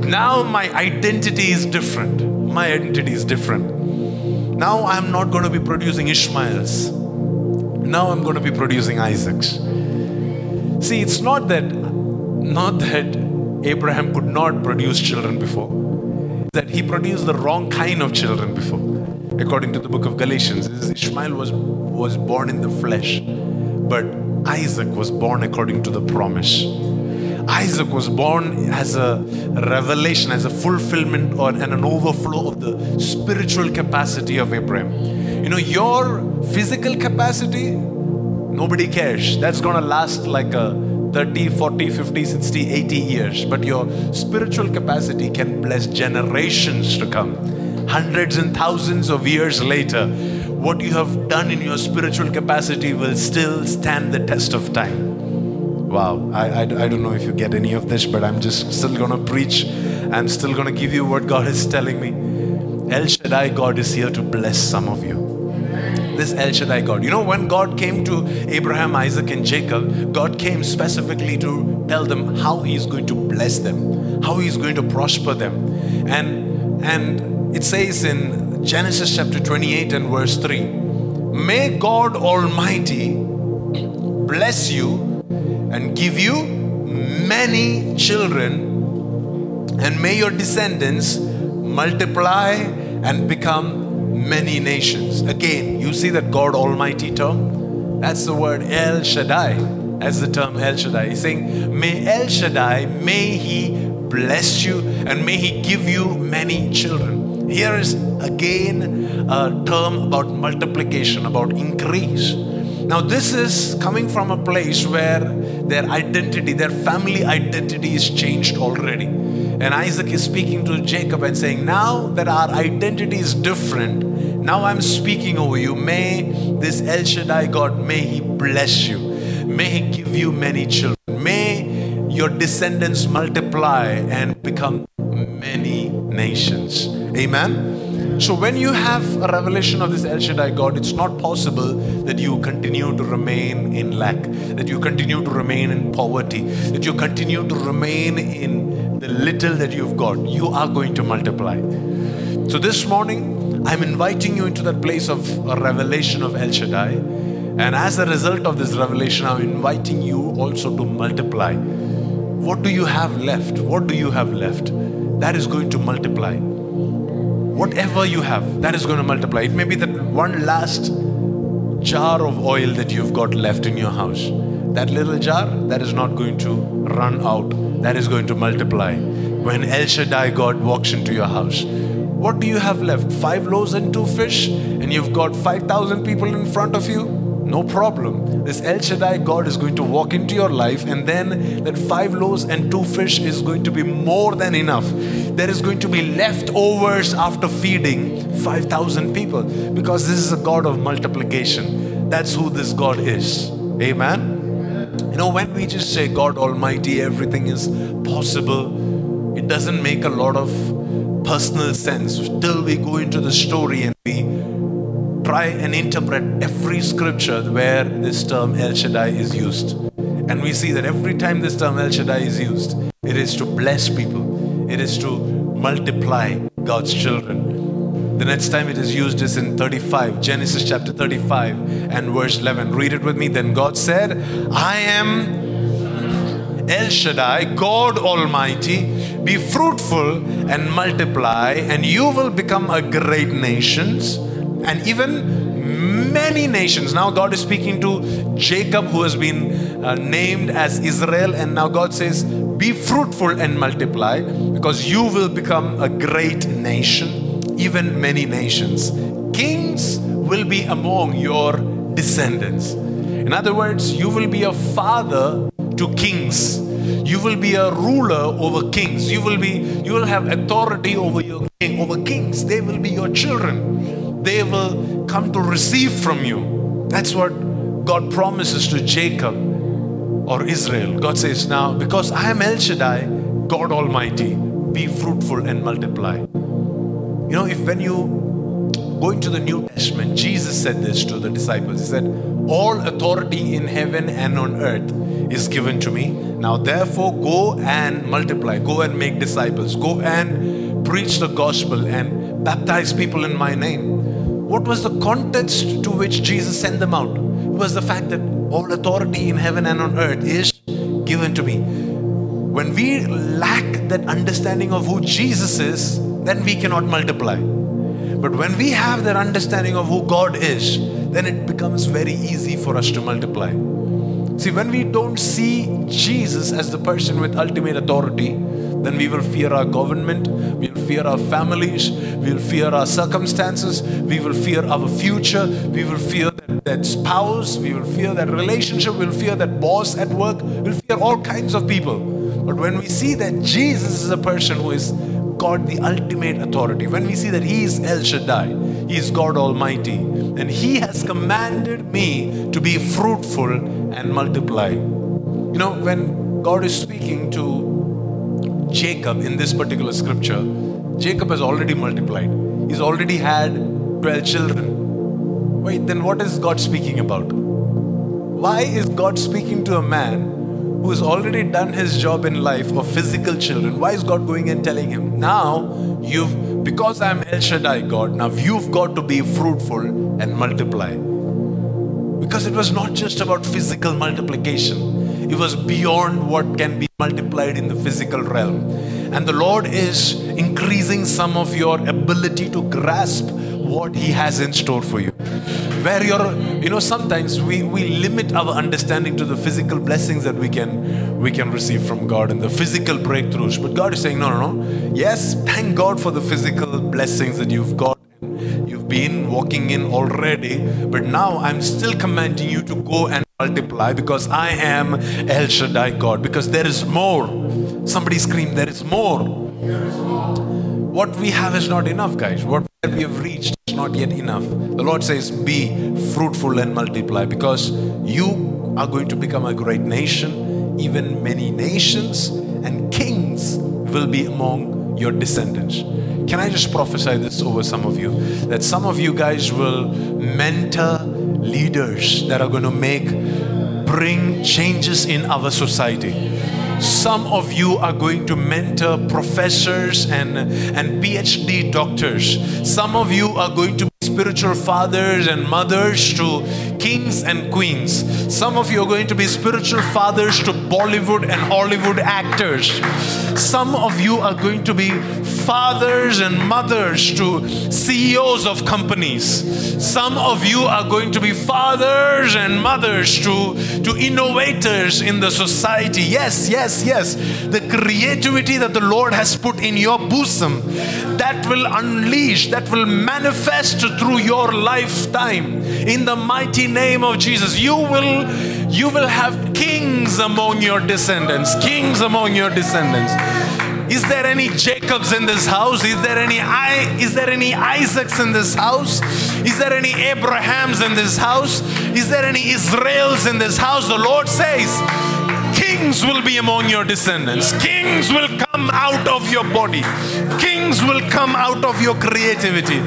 Now my identity is different. My identity is different. Now I'm not going to be producing Ishmaels. Now I'm going to be producing Isaacs. See, it's not that not that Abraham could not produce children before, that he produced the wrong kind of children before. According to the book of Galatians, Ishmael was, was born in the flesh, but Isaac was born according to the promise. Isaac was born as a revelation, as a fulfillment or, and an overflow of the spiritual capacity of Abraham. You know, your physical capacity, nobody cares. That's going to last like a 30, 40, 50, 60, 80 years. But your spiritual capacity can bless generations to come. Hundreds and thousands of years later, what you have done in your spiritual capacity will still stand the test of time. Wow, I, I, I don't know if you get any of this, but I'm just still to preach. I'm still to give you what God is telling me. El Shaddai God is here to bless some of you this El Shaddai God. You know, when God came to Abraham, Isaac, and Jacob, God came specifically to tell them how He is going to bless them, how He is going to prosper them. And, and it says in Genesis chapter 28 and verse 3 May God Almighty bless you and give you many children, and may your descendants multiply and become many nations. Again, you see that God Almighty term? That's the word El Shaddai. That's the term El Shaddai. He's saying, May El Shaddai, may He bless you and may He give you many children. Here is again a term about multiplication, about increase. Now, this is coming from a place where their identity, their family identity is changed already. And Isaac is speaking to Jacob and saying, Now that our identity is different, now I'm speaking over you. May this El Shaddai God, may He bless you. May He give you many children. May your descendants multiply and become many nations. Amen. So when you have a revelation of this El Shaddai God, it's not possible that you continue to remain in lack, that you continue to remain in poverty, that you continue to remain in the little that you've got. You are going to multiply. So this morning, I'm inviting you into that place of a revelation of El Shaddai. And as a result of this revelation, I'm inviting you also to multiply. What do you have left? What do you have left? That is going to multiply. Whatever you have, that is going to multiply. It may be that one last jar of oil that you've got left in your house. that little jar, that is not going to run out. That is going to multiply. When El Shaddai God walks into your house, what do you have left? Five loaves and two fish, and you've got 5,000 people in front of you? No problem. This El Shaddai God is going to walk into your life, and then that five loaves and two fish is going to be more than enough. There is going to be leftovers after feeding 5,000 people because this is a God of multiplication. That's who this God is. Amen. You know, when we just say God Almighty, everything is possible, it doesn't make a lot of personal sense till we go into the story and we try and interpret every scripture where this term El Shaddai is used. And we see that every time this term El Shaddai is used, it is to bless people, it is to multiply God's children. The next time it is used is in 35, Genesis chapter 35 and verse 11. Read it with me. Then God said, I am El Shaddai, God Almighty, be fruitful and multiply, and you will become a great nations, and even many nations. Now, God is speaking to Jacob, who has been uh, named as Israel, and now God says, Be fruitful and multiply, because you will become a great nation, even many nations. Kings will be among your descendants. In other words, you will be a father to kings. You will be a ruler over kings. You will be you will have authority over your king, over kings. They will be your children. They will come to receive from you. That's what God promises to Jacob or Israel. God says, Now, because I am El Shaddai, God Almighty, be fruitful and multiply. You know, if when you go into the New Testament, Jesus said this to the disciples. He said, All authority in heaven and on earth is given to me. Now, therefore, go and multiply, go and make disciples, go and preach the gospel and baptize people in my name. What was the context to which Jesus sent them out? It was the fact that all authority in heaven and on earth is given to me. When we lack that understanding of who Jesus is, then we cannot multiply. But when we have that understanding of who God is, then it becomes very easy for us to multiply. See, when we don't see Jesus as the person with ultimate authority, then we will fear our government, we'll fear our families, we'll fear our circumstances, we will fear our future, we will fear that, that spouse, we will fear that relationship, we'll fear that boss at work, we'll fear all kinds of people. But when we see that Jesus is a person who is God the ultimate authority, when we see that He is El Shaddai, He is God Almighty, and He has commanded me to be fruitful and multiply. You know, when God is speaking to Jacob in this particular scripture, Jacob has already multiplied. He's already had 12 children. Wait, then what is God speaking about? Why is God speaking to a man who has already done his job in life of physical children, why is God going and telling him, now you've, because I'm El Shaddai God, now you've got to be fruitful and multiply. Because it was not just about physical multiplication, it was beyond what can be multiplied in the physical realm. And the Lord is increasing some of your ability to grasp what He has in store for you. Where you're you know sometimes we we limit our understanding to the physical blessings that we can we can receive from god and the physical breakthroughs. But god is saying no no no. Yes thank god for the physical blessings that you've got you've been walking in already but now i'm still commanding you to go and multiply because i am el shaddai god. Because there is more. Somebody scream there is more what we have is not enough guys what we have reached is not yet enough. The Lord says, Be fruitful and multiply because you are going to become a great nation, even many nations and kings will be among your descendants. Can I just prophesy this over some of you? That some of you guys will mentor leaders that are going to make, bring changes in our society some of you are going to mentor professors and, and PhD doctors. Some of you are going to be spiritual fathers and mothers to kings and queens. Some of you are going to be spiritual fathers to Bollywood and Hollywood actors. Some of you are going to be fathers and mothers to CEOs of companies. Some of you are going to be fathers and mothers to, to innovators in the society. Yes, yes, yes. The creativity that the Lord has put in your bosom that will unleash, that will manifest through your lifetime. In the mighty name of Jesus, you will you will have kings among your descendants, kings among your descendants. Is there any Jacobs in this house? Is there any I is there any Isaacs in this house? Is there any Abrahams in this house? Is there any Israels in this house? The Lord says, Kings will be among your descendants. Kings will come out of your body. Kings will come out of your creativity.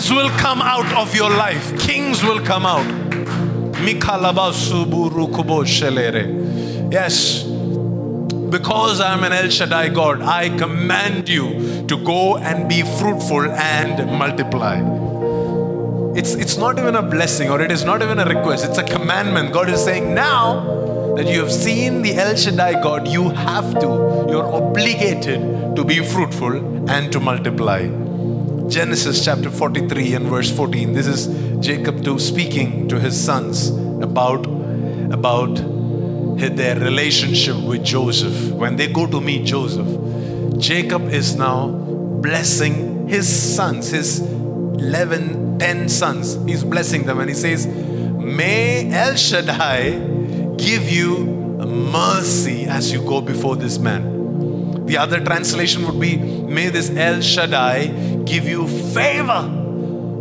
Kings will come out of your life. Kings will come out. Yes. Because I'm an El Shaddai God, I command you to go and be fruitful and multiply. It's, it's not even a blessing or it is not even a request, it's a commandment. God is saying, now that you have seen the El Shaddai God, you have to, you're obligated to be fruitful and to multiply. Genesis chapter 43 and verse 14. This is Jacob to speaking to his sons about, about their relationship with Joseph. When they go to meet Joseph, Jacob is now blessing his sons, his 11, 10 sons. He's blessing them and he says, May El Shaddai give you mercy as you go before this man. The other translation would be, May this El Shaddai give you favor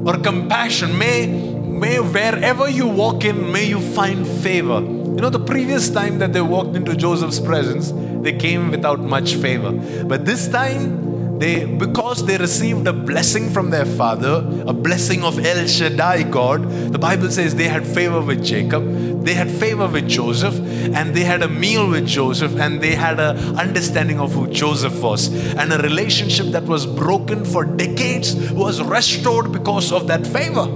or compassion. May, may wherever you walk in, may you find favor. You know, the previous time that they walked into Joseph's presence, they came without much favor. But this time, they because they received a blessing from their father, a blessing of El Shaddai God, the Bible says they had favor with Jacob, they had favor with Joseph, and they had a meal with Joseph, and they had a understanding of who Joseph was. And a relationship that was broken for decades was restored because of that favor.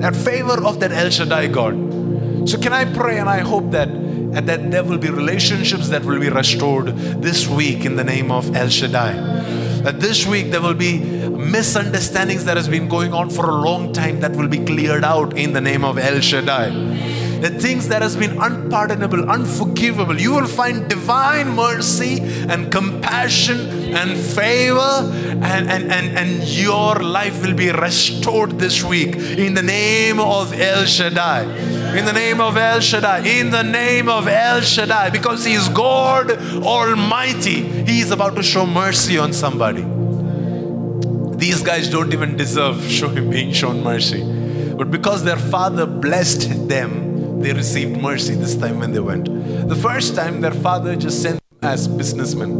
That favor of that El Shaddai God. So, can I pray and I hope that, and that there will be relationships that will be restored this week in the name of El Shaddai. That this week there will be misunderstandings that has been going on for a long time that will be cleared out in the name of El Shaddai. The things that has been unpardonable, unforgivable, you will find divine mercy and compassion and favor, and, and, and, and your life will be restored this week in the name of El Shaddai. In the name of El Shaddai. In the name of El Shaddai. Because He is God Almighty. He is about to show mercy on somebody. These guys don't even deserve showing, being shown mercy. But because their father blessed them, they received mercy this time when they went. The first time, their father just sent them as businessmen,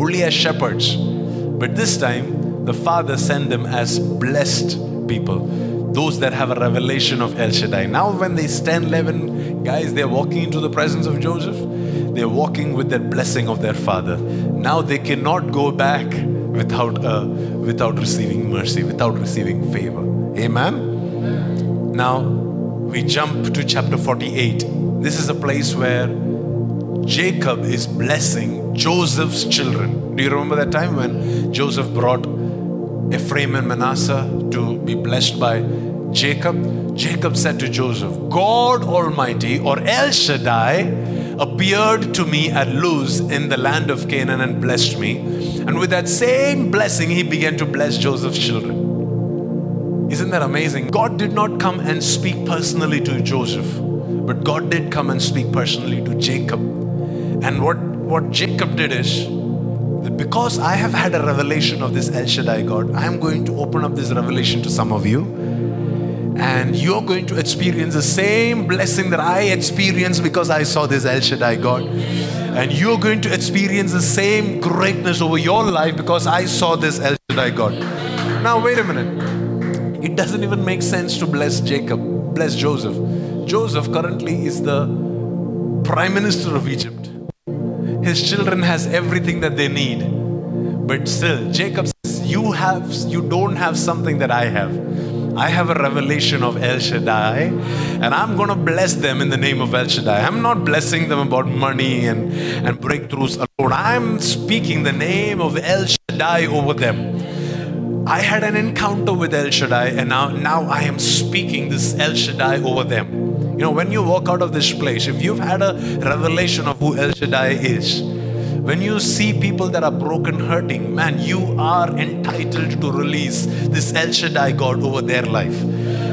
only as shepherds. But this time, the father sent them as blessed people those that have a revelation of El Shaddai. Now, when they stand 11 guys, they're walking into the presence of Joseph, they're walking with that blessing of their father. Now they cannot go back without, uh, without receiving mercy, without receiving favor. Amen? Now, we jump to chapter 48. This is a place where Jacob is blessing Joseph's children. Do you remember that time when Joseph brought Ephraim and Manasseh to be blessed by Jacob, Jacob said to Joseph, God Almighty or El Shaddai appeared to me at Luz in the land of Canaan and blessed me. And with that same blessing, he began to bless Joseph's children. Isn't that amazing? God did not come and speak personally to Joseph, but God did come and speak personally to Jacob. And what, what Jacob did is, that because I have had a revelation of this El Shaddai God, I am going to open up this revelation to some of you. And you're going to experience the same blessing that I experienced because I saw this El Shaddai God. And you're going to experience the same greatness over your life because I saw this El Shaddai God. Now, wait a minute. It doesn't even make sense to bless Jacob, bless Joseph. Joseph currently is the prime minister of Egypt his children has everything that they need but still jacob says you have you don't have something that i have I have a revelation of El Shaddai, and I'm going to bless them in the name of El Shaddai. I'm not blessing them about money and, and breakthroughs alone. I'm speaking the name of El Shaddai over them. I had an encounter with El Shaddai, and now, now I am speaking this El Shaddai over them. You know, when you walk out of this place, if you've had a revelation of who El Shaddai is, when you see people that are broken, hurting, man, you are entitled to release this El Shaddai God over their life.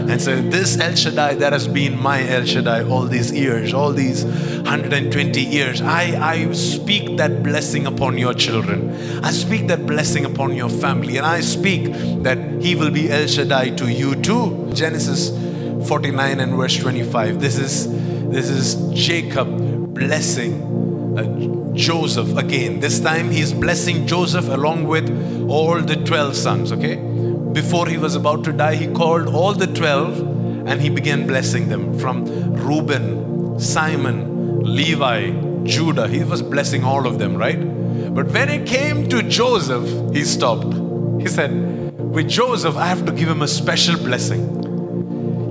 And so, this El Shaddai that has been my El Shaddai all these years, all these 120 years, I, I speak that blessing upon your children. I speak that blessing upon your family. And I speak that He will be El Shaddai to you too. Genesis 49 and verse 25. This is, this is Jacob blessing uh, Joseph again. This time he's blessing Joseph along with all the 12 sons, okay? Before he was about to die, he called all the 12 and he began blessing them from Reuben, Simon, Levi, Judah. He was blessing all of them, right? But when it came to Joseph, he stopped. He said, With Joseph, I have to give him a special blessing.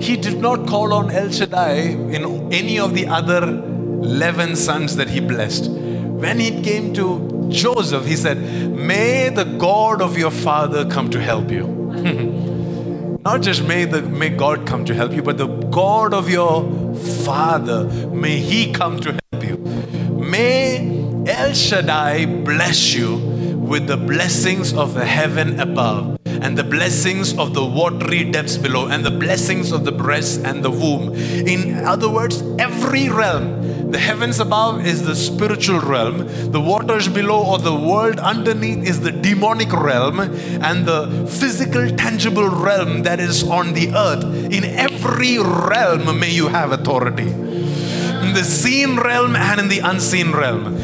He did not call on El Shaddai in any of the other 11 sons that he blessed. When it came to Joseph, he said, May the God of your father come to help you. Not just may, the, may God come to help you, but the God of your father, may he come to help you. May El Shaddai bless you with the blessings of the heaven above and the blessings of the watery depths below and the blessings of the breast and the womb. In other words, every realm, the heavens above is the spiritual realm, the waters below or the world underneath is the demonic realm, and the physical, tangible realm that is on the earth. In every realm, may you have authority. In the seen realm and in the unseen realm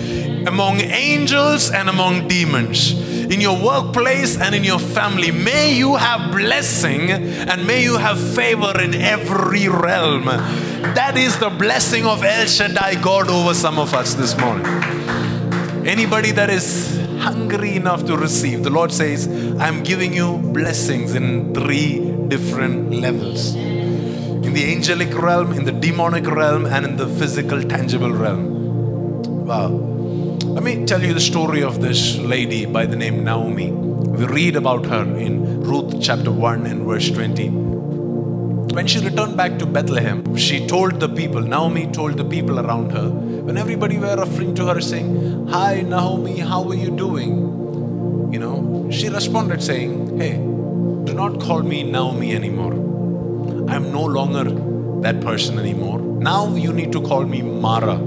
among angels and among demons, in your workplace and in your family. May you have blessing and may you have favor in every realm. That is the blessing of El Shaddai God over some of us this morning. Anybody that is hungry enough to receive, the Lord says, I'm giving you blessings in three different levels in the angelic realm, in the demonic realm, and in the physical, tangible realm. Wow. Let me tell you the story of this lady by the name Naomi. We read about her in Ruth chapter 1 and verse 20. When she returned back to Bethlehem, she told the people, Naomi told the people around her, when everybody were referring to her saying, Hi Naomi, how are you doing? You know, she responded saying, Hey, do not call me Naomi anymore. I'm no longer that person anymore. Now you need to call me Mara.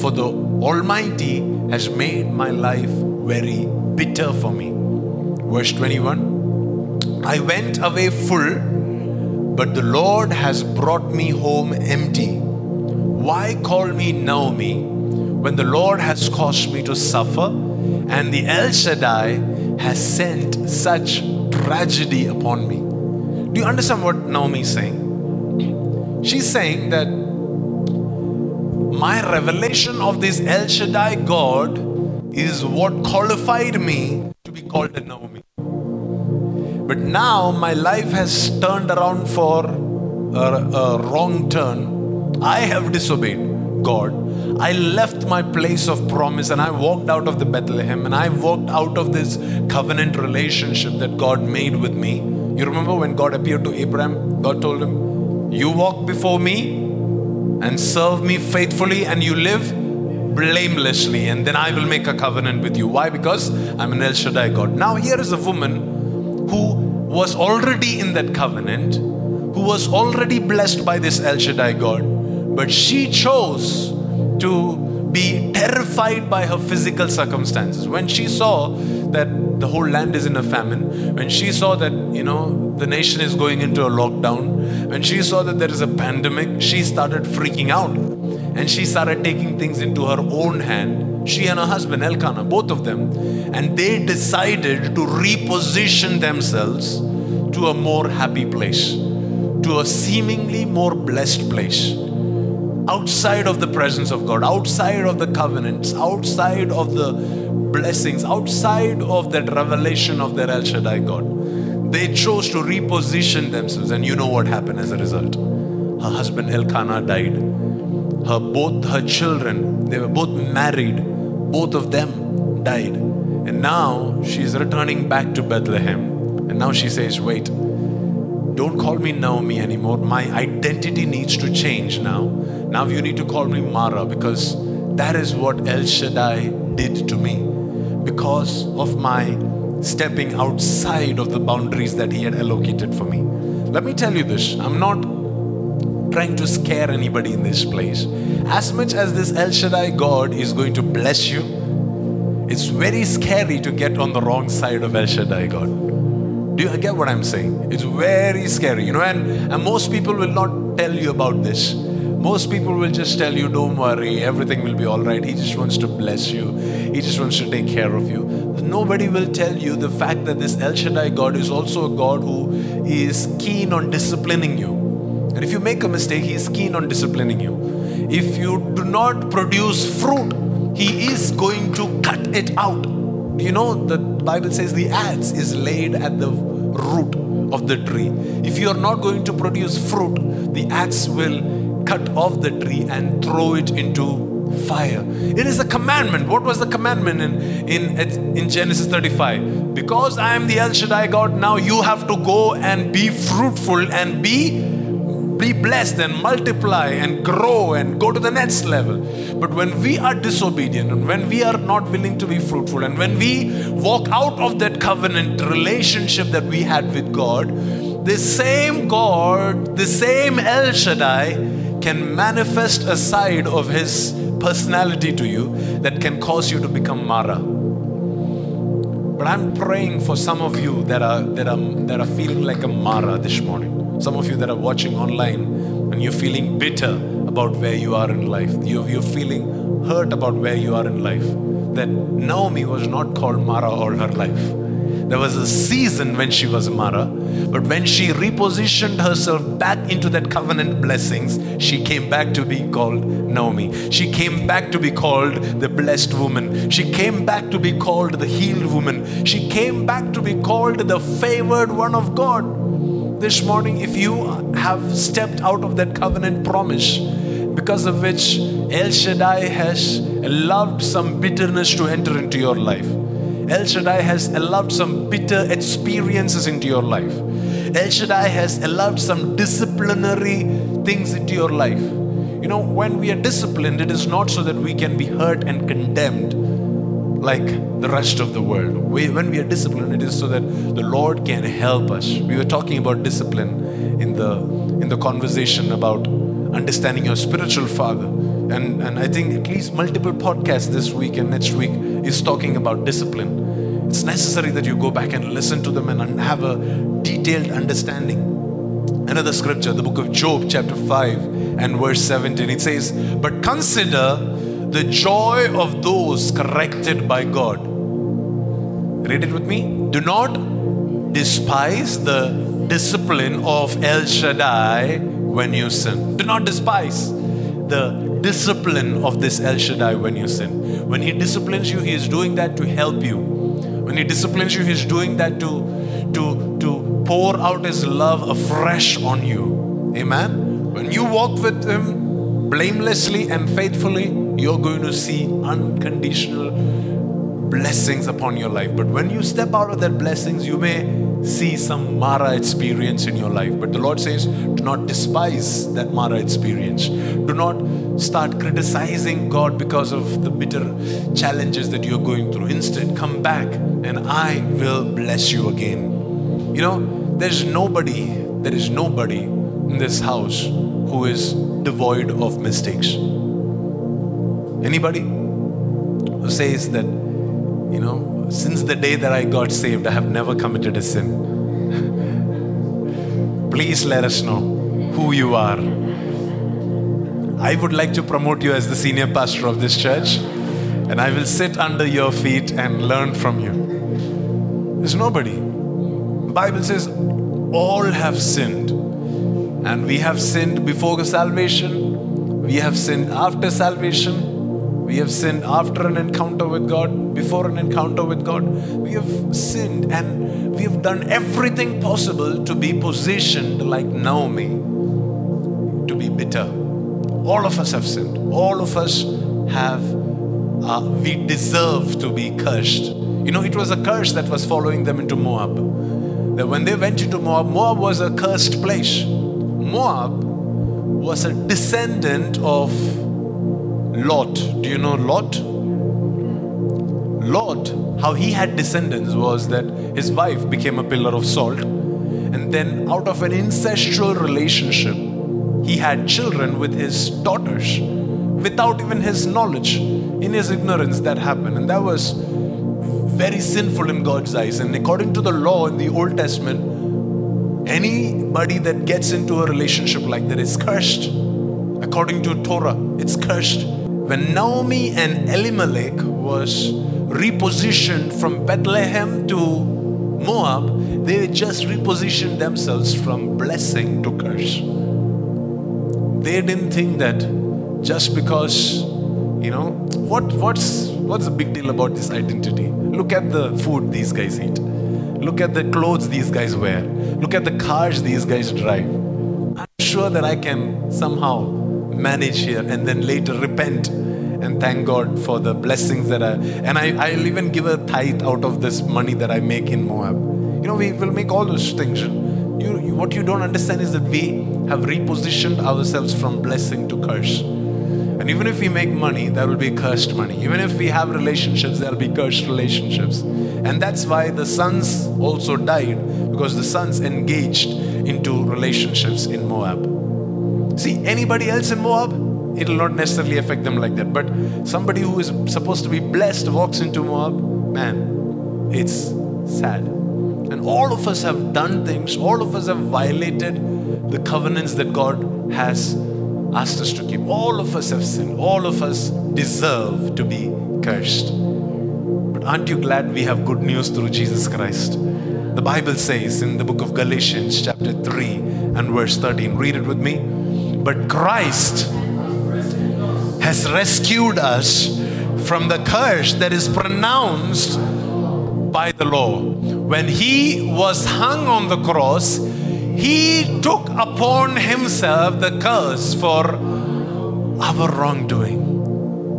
For the Almighty has made my life very bitter for me. Verse 21 I went away full, but the Lord has brought me home empty. Why call me Naomi when the Lord has caused me to suffer and the El Shaddai has sent such tragedy upon me? Do you understand what Naomi is saying? She's saying that my revelation of this El Shaddai God is what qualified me to be called a Naomi. But now my life has turned around for a, a wrong turn. I have disobeyed God. I left my place of promise and I walked out of the Bethlehem and I walked out of this covenant relationship that God made with me. You remember when God appeared to Abraham? God told him, You walk before me and serve me faithfully, and you live blamelessly, and then I will make a covenant with you. Why? Because I'm an El Shaddai God. Now, here is a woman who was already in that covenant, who was already blessed by this El Shaddai God, but she chose to be terrified by her physical circumstances. When she saw that the whole land is in a famine, when she saw that, you know, the nation is going into a lockdown, when she saw that there is a pandemic, she started freaking out. And she started taking things into her own hand. She and her husband, Elkanah, both of them. And they decided to reposition themselves to a more happy place, to a seemingly more blessed place outside of the presence of God, outside of the covenants, outside of the blessings, outside of that revelation of their El Shaddai God. They chose to reposition themselves, and you know what happened as a result. Her husband Elkanah died. Her both her children, they were both married, both of them died. And now she's returning back to Bethlehem. And now she says, Wait, don't call me Naomi anymore. My identity needs to change now. Now you need to call me Mara because that is what El Shaddai did to me. Because of my stepping outside of the boundaries that He had allocated for me. Let me tell you this I'm not trying to scare anybody in this place. As much as this El Shaddai God is going to bless you, it's very scary to get on the wrong side of El Shaddai God. Do you get what I'm saying? It's very scary, you know, and, and most people will not tell you about this. Most people will just tell you, don't worry, everything will be all right. He just wants to bless you, He just wants to take care of you. Nobody will tell you the fact that this El Shaddai God is also a God who is keen on disciplining you. And if you make a mistake, He is keen on disciplining you. If you do not produce fruit, He is going to cut it out. You know, the Bible says the axe is laid at the root of the tree. If you are not going to produce fruit, the axe will cut off the tree and throw it into fire. It is a commandment. What was the commandment in, in, in Genesis 35? Because I am the El Shaddai God, now you have to go and be fruitful and be be blessed and multiply and grow and go to the next level. But when we are disobedient and when we are not willing to be fruitful and when we walk out of that covenant relationship that we had with God, the same God, the same El Shaddai can manifest a side of his personality to you that can cause you to become Mara. But I'm praying for some of you that are that are that are feeling like a Mara this morning. Some of you that are watching online and you're feeling bitter about where you are in life. You're, you're feeling hurt about where you are in life. That Naomi was not called Mara all her life. There was a season when she was Mara, but when she repositioned herself back into that covenant blessings, she came back to be called Naomi. She came back to be called the blessed woman. She came back to be called the healed woman. She came back to be called the favored one of God this morning, if you have stepped out of that covenant promise, because of which El Shaddai has allowed some bitterness to enter into your life. El Shaddai has allowed some bitter experiences into your life. El Shaddai has allowed some disciplinary things into your life. You know, when we are disciplined, it is not so that we can be hurt and condemned like the rest of the world. We, when we are disciplined, it is so that the Lord can help us. We were talking about discipline in the in the conversation about understanding your spiritual father. And, and I think at least multiple podcasts this week and next week is talking about discipline. It's necessary that you go back and listen to them and have a detailed understanding. Another scripture, the book of Job, chapter 5 and verse 17, it says, But consider the joy of those corrected by God. Read it with me. Do not despise the discipline of El Shaddai when you sin. Do not despise the discipline of this El Shaddai when you sin. When He disciplines you, He is doing that to help you. When He disciplines you, He is doing that to, to, to pour out His love afresh on you. Amen. When you walk with Him blamelessly and faithfully, you're going to see unconditional blessings upon your life. But when you step out of that blessings, you may see some Mara experience in your life. But the Lord says, do not despise that Mara experience. Do not start criticizing God because of the bitter challenges that you're going through. Instead, come back and I will bless you again. You know, there's nobody, there is nobody in this house who is devoid of mistakes. Anybody who says that, you know, since the day that I got saved, I have never committed a sin. Please let us know who you are. I would like to promote you as the senior pastor of this church, and I will sit under your feet and learn from you. There's nobody. Bible says all have sinned, and we have sinned before the salvation, we have sinned after salvation, We have sinned after an encounter with God, before an encounter with God. We have sinned and we have done everything possible to be positioned like Naomi, to be bitter. All of us have sinned. All of us have, uh, we deserve to be cursed. You know, it was a curse that was following them into Moab. That when they went into Moab, Moab was a cursed place. Moab was a descendant of Lot. Do you know Lot? Lot, how he had descendants was that his wife became a pillar of salt, and then out of an incestual relationship, he had children with his daughters without even his knowledge. In his ignorance, that happened, and that was very sinful in God's eyes. And according to the law in the Old Testament, anybody that gets into a relationship like that is cursed. According to Torah, it's cursed. When Naomi and Elimelech was repositioned from Bethlehem to Moab, they just repositioned themselves from blessing to curse. They didn't think that just because, you know, what, what's, what's the big deal about this identity? Look at the food these guys eat. Look at the clothes these guys wear. Look at the cars these guys drive. I'm sure that I can somehow manage here and then later repent and thank God for the blessings that I and I, I'll even give a tithe out of this money that I make in Moab. You know, we will make all those things. You, you, what you don't understand is that we have repositioned ourselves from blessing to curse. And even if we make money, that will be cursed money. Even if we have relationships, there will be cursed relationships. And that's why the sons also died, because the sons engaged into relationships in Moab. See, anybody else in Moab, it will not necessarily affect them like that. But somebody who is supposed to be blessed walks into Moab, man, it's sad. And all of us have done things, all of us have violated the covenants that God has asked us to keep. All of us have sinned. All of us deserve to be cursed. But aren't you glad we have good news through Jesus Christ? The Bible says in the book of Galatians, chapter 3 and verse 13, read it with me. But Christ has rescued us from the curse that is pronounced by the law. When he was hung on the cross, he took upon himself the curse for our wrongdoing.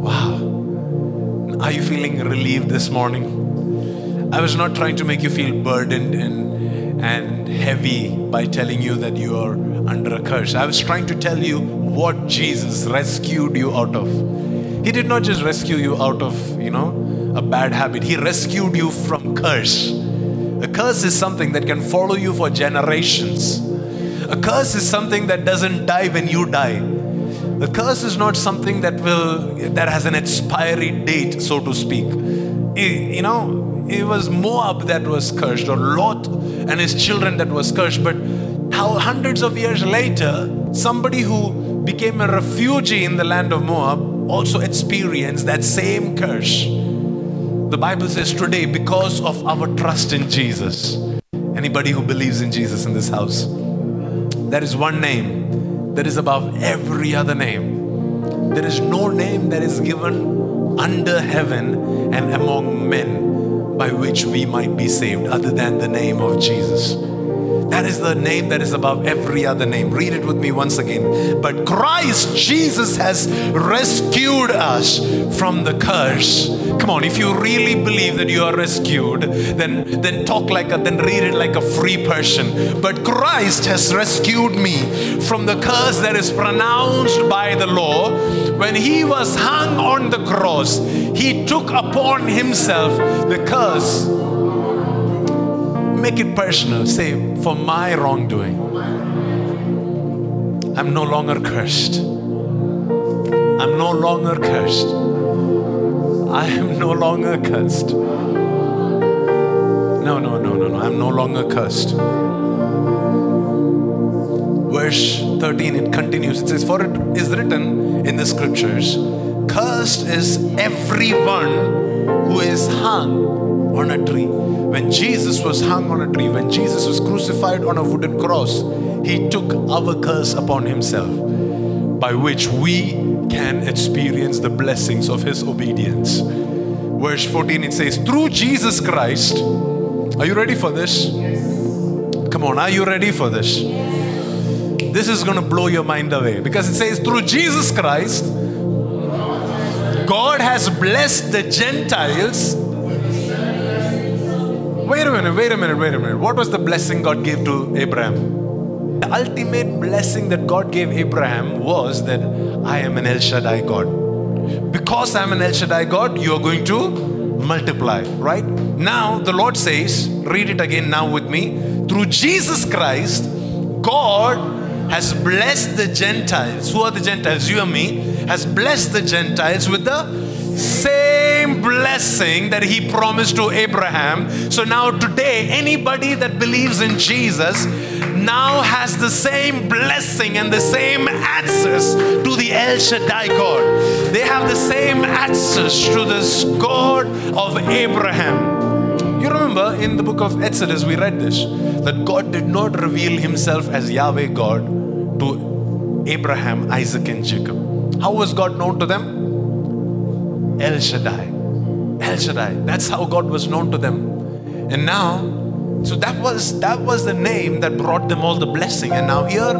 Wow. Are you feeling relieved this morning? I was not trying to make you feel burdened and, and heavy by telling you that you are under a curse. I was trying to tell you what Jesus rescued you out of. He did not just rescue you out of, you know, a bad habit. He rescued you from curse. A curse is something that can follow you for generations. A curse is something that doesn't die when you die. A curse is not something that will that has an expiry date, so to speak. You know, it was Moab that was cursed, or Lot and his children that was cursed. But how hundreds of years later, somebody who became a refugee in the land of Moab also experienced that same curse. The Bible says today, because of our trust in Jesus, anybody who believes in Jesus in this house, there is one name that is above every other name. There is no name that is given under heaven and among men by which we might be saved other than the name of Jesus. That is the name that is above every other name. Read it with me once again. But Christ Jesus has rescued us from the curse. Come on, if you really believe that you are rescued, then then talk like a then read it like a free person. But Christ has rescued me from the curse that is pronounced by the law. When he was hung on the cross, he took upon himself the curse make it personal. Say, for my wrongdoing, I'm no longer cursed. I'm no longer cursed. I am no longer cursed. No, no, no, no, no. I'm no longer cursed. Verse 13, it continues. It says, For it is written in the scriptures, Cursed is everyone who is hung on a tree. When Jesus was hung on a tree, when Jesus was crucified on a wooden cross, he took our curse upon himself, by which we can experience the blessings of his obedience. Verse 14 it says, Through Jesus Christ, are you ready for this? Come on, are you ready for this? This is going to blow your mind away because it says, Through Jesus Christ, God has blessed the Gentiles. Wait a minute, wait a minute, wait a minute. What was the blessing God gave to Abraham? The ultimate blessing that God gave Abraham was that I am an El Shaddai God. Because I'm an El Shaddai God, you are going to multiply, right? Now, the Lord says, read it again now with me. Through Jesus Christ, God has blessed the Gentiles. Who are the Gentiles? You and me. Has blessed the Gentiles with the same blessing that he promised to Abraham. So now, today, anybody that believes in Jesus now has the same blessing and the same access to the El Shaddai God. They have the same access to this God of Abraham. You remember in the book of Exodus, we read this that God did not reveal himself as Yahweh God to Abraham, Isaac, and Jacob. How was God known to them? El Shaddai. El Shaddai. That's how God was known to them. And now, so that was that was the name that brought them all the blessing. And now here,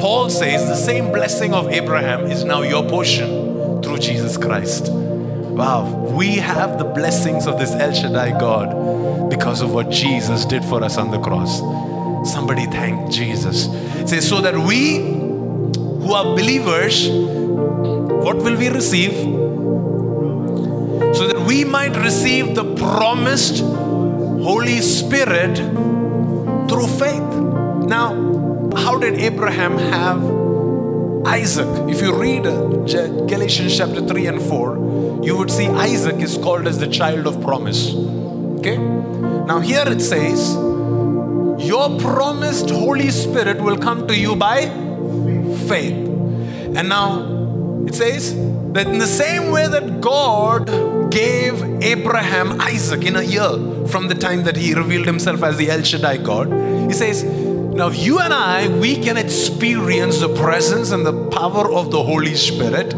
Paul says the same blessing of Abraham is now your portion through Jesus Christ. Wow, we have the blessings of this El Shaddai God because of what Jesus did for us on the cross. Somebody thank Jesus. It says, so that we who are believers, what will we receive? Might receive the promised Holy Spirit through faith. Now, how did Abraham have Isaac? If you read uh, Galatians chapter 3 and 4, you would see Isaac is called as the child of promise. Okay? Now, here it says, Your promised Holy Spirit will come to you by faith. And now it says that in the same way that God gave Abraham Isaac in a year from the time that he revealed himself as the El Shaddai God, he says, now you and I, we can experience the presence and the power of the Holy Spirit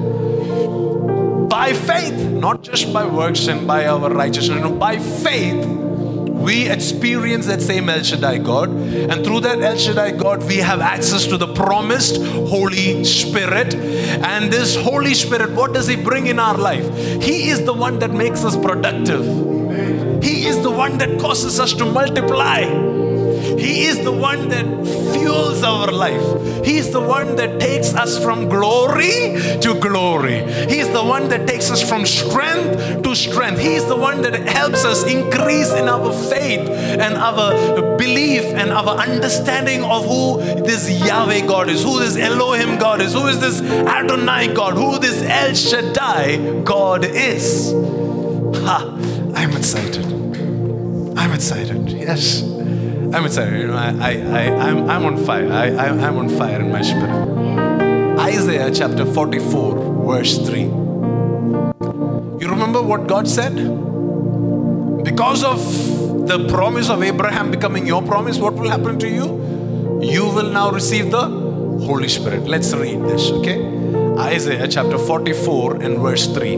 by faith, not just by works and by our righteousness, no, by faith we experience that same El Shaddai God. And through that El Shaddai God, we have access to the promised Holy Spirit. And this Holy Spirit, what does He bring in our life? He is the one that makes us productive, He is the one that causes us to multiply. He is the one that fuels our life. He is the one that takes us from glory to glory. He is the one that takes us from strength to strength. He is the one that helps us increase in our faith and our belief and our understanding of who this Yahweh God is, who this Elohim God is, who is this Adonai God, who this El Shaddai God is. Ha! I'm excited. I'm excited. Yes. I'm excited. You know, I, I, I'm, I'm on fire. I, I, I'm on fire in my spirit. Isaiah chapter 44, verse 3. You remember what God said? Because of the promise of Abraham becoming your promise, what will happen to you? You will now receive the Holy Spirit. Let's read this, okay? Isaiah chapter 44 and verse 3.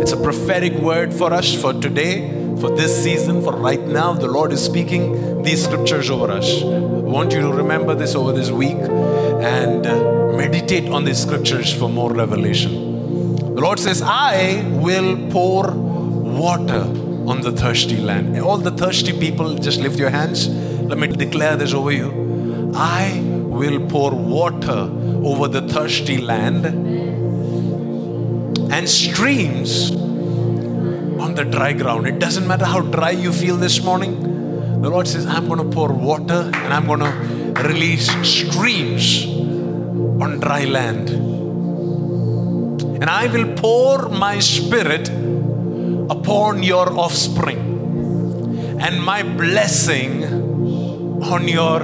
It's a prophetic word for us for today for this season, for right now. The Lord is speaking these scriptures over us. I want you to remember this over this week and uh, meditate on these scriptures for more revelation. The Lord says, I will pour water on the thirsty land. All the thirsty people, just lift your hands. Let me declare this over you. I will pour water over the thirsty land and streams on the dry ground. It doesn't matter how dry you feel this morning. The Lord says, I'm going to pour water and I'm going to release streams on dry land. And I will pour my spirit upon your offspring and my blessing on your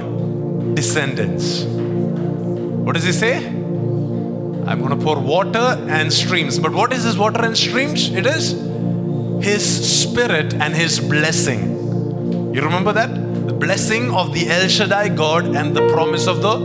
descendants. What does he say? I'm going to pour water and streams. But what is this water and streams? It is his spirit and his blessing. You remember that? The blessing of the El Shaddai God and the promise of the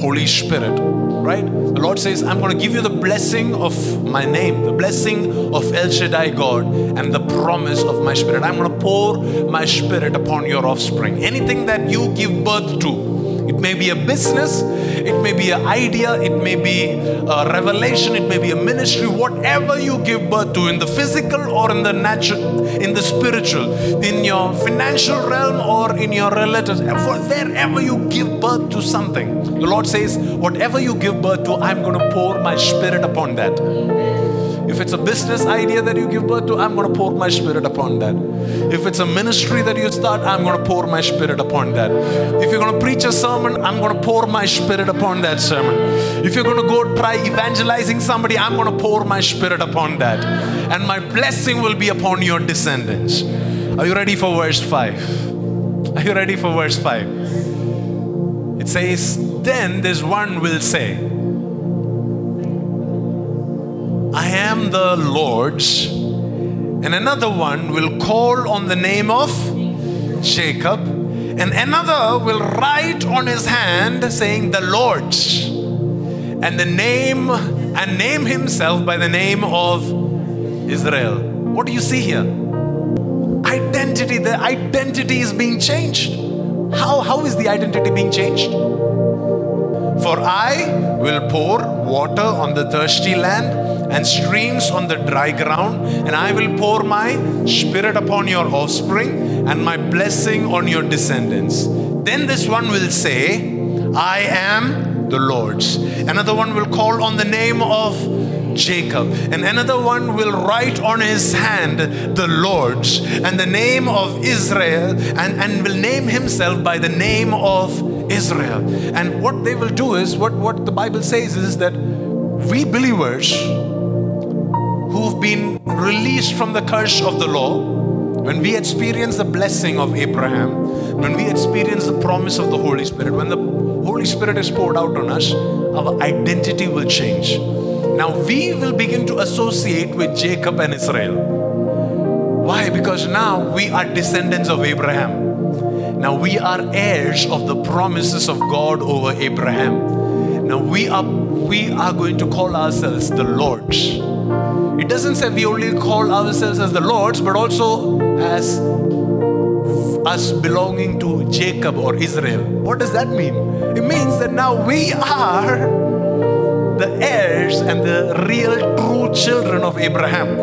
Holy Spirit. right? The Lord says, I'm going to give you the blessing of my name, the blessing of El Shaddai God, and the promise of my spirit. I'm going to pour my spirit upon your offspring. Anything that you give birth to, it may be a business, it may be an idea, it may be a revelation, it may be a ministry, whatever you give birth to in the physical or in the natural, in the spiritual, in your financial realm or in your relatives, wherever you give birth to something, the Lord says, whatever you give birth to, I'm going to pour my spirit upon that. If it's a business idea that you give birth to, I'm going to pour my spirit upon that. If it's a ministry that you start, I'm going to pour my spirit upon that. If you're going to preach a sermon, I'm going to pour my spirit upon that sermon. If you're going to go try evangelizing somebody, I'm going to pour my spirit upon that. And my blessing will be upon your descendants. Are you ready for verse 5? Are you ready for verse 5? It says, Then this one will say, am the Lord's. And another one will call on the name of Jacob. And another will write on his hand saying, The Lord's. And the name, and name himself by the name of Israel. What do you see here? Identity. The identity is being changed. How, how is the identity being changed? For I will pour water on the thirsty land and streams on the dry ground, and I will pour my spirit upon your offspring and my blessing on your descendants. Then this one will say, I am the Lord's. Another one will call on the name of Jacob. And another one will write on his hand the Lord's and the name of Israel and, and will name himself by the name of Israel. And what they will do is, what, what the Bible says is that we believers who've been released from the curse of the law, when we experience the blessing of Abraham, when we experience the promise of the Holy Spirit, when the Holy Spirit is poured out on us, our identity will change. Now we will begin to associate with Jacob and Israel. Why? Because now we are descendants of Abraham. Now we are heirs of the promises of God over Abraham. Now we are we are going to call ourselves the Lord's. It doesn't say we only call ourselves as the Lord's, but also as us belonging to Jacob or Israel. What does that mean? It means that now we are the heirs and the real true children of Abraham.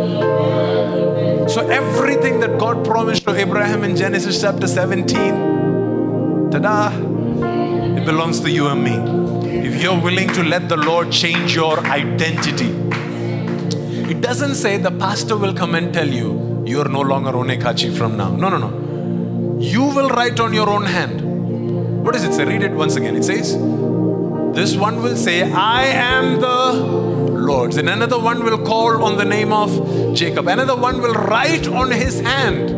So everything that God promised to Abraham in Genesis chapter 17, ta-da, it belongs to you and me. If you're willing to let the Lord change your identity, it doesn't say the pastor will come and tell you, you are no longer Onekachi from now. No, no, no. You will write on your own hand. What does it say? Read it once again. It says, This one will say, I am the Lord's. And another one will call on the name of Jacob. Another one will write on his hand.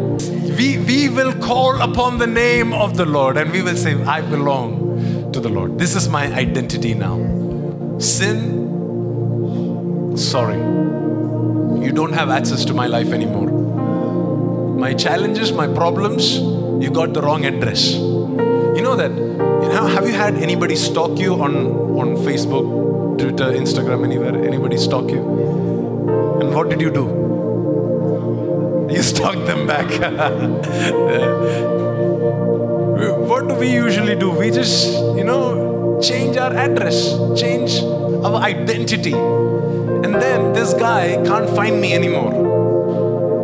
We, we will call upon the name of the Lord and we will say, I belong to the Lord. This is my identity now. Sin, sorry you don't have access to my life anymore. My challenges, my problems, you got the wrong address. You know that? You know, have you had anybody stalk you on, on Facebook, Twitter, Instagram, anywhere? Anybody stalk you? And what did you do? You stalk them back. what do we usually do? We just, you know, change our address, change our identity. And then this guy can't find me anymore.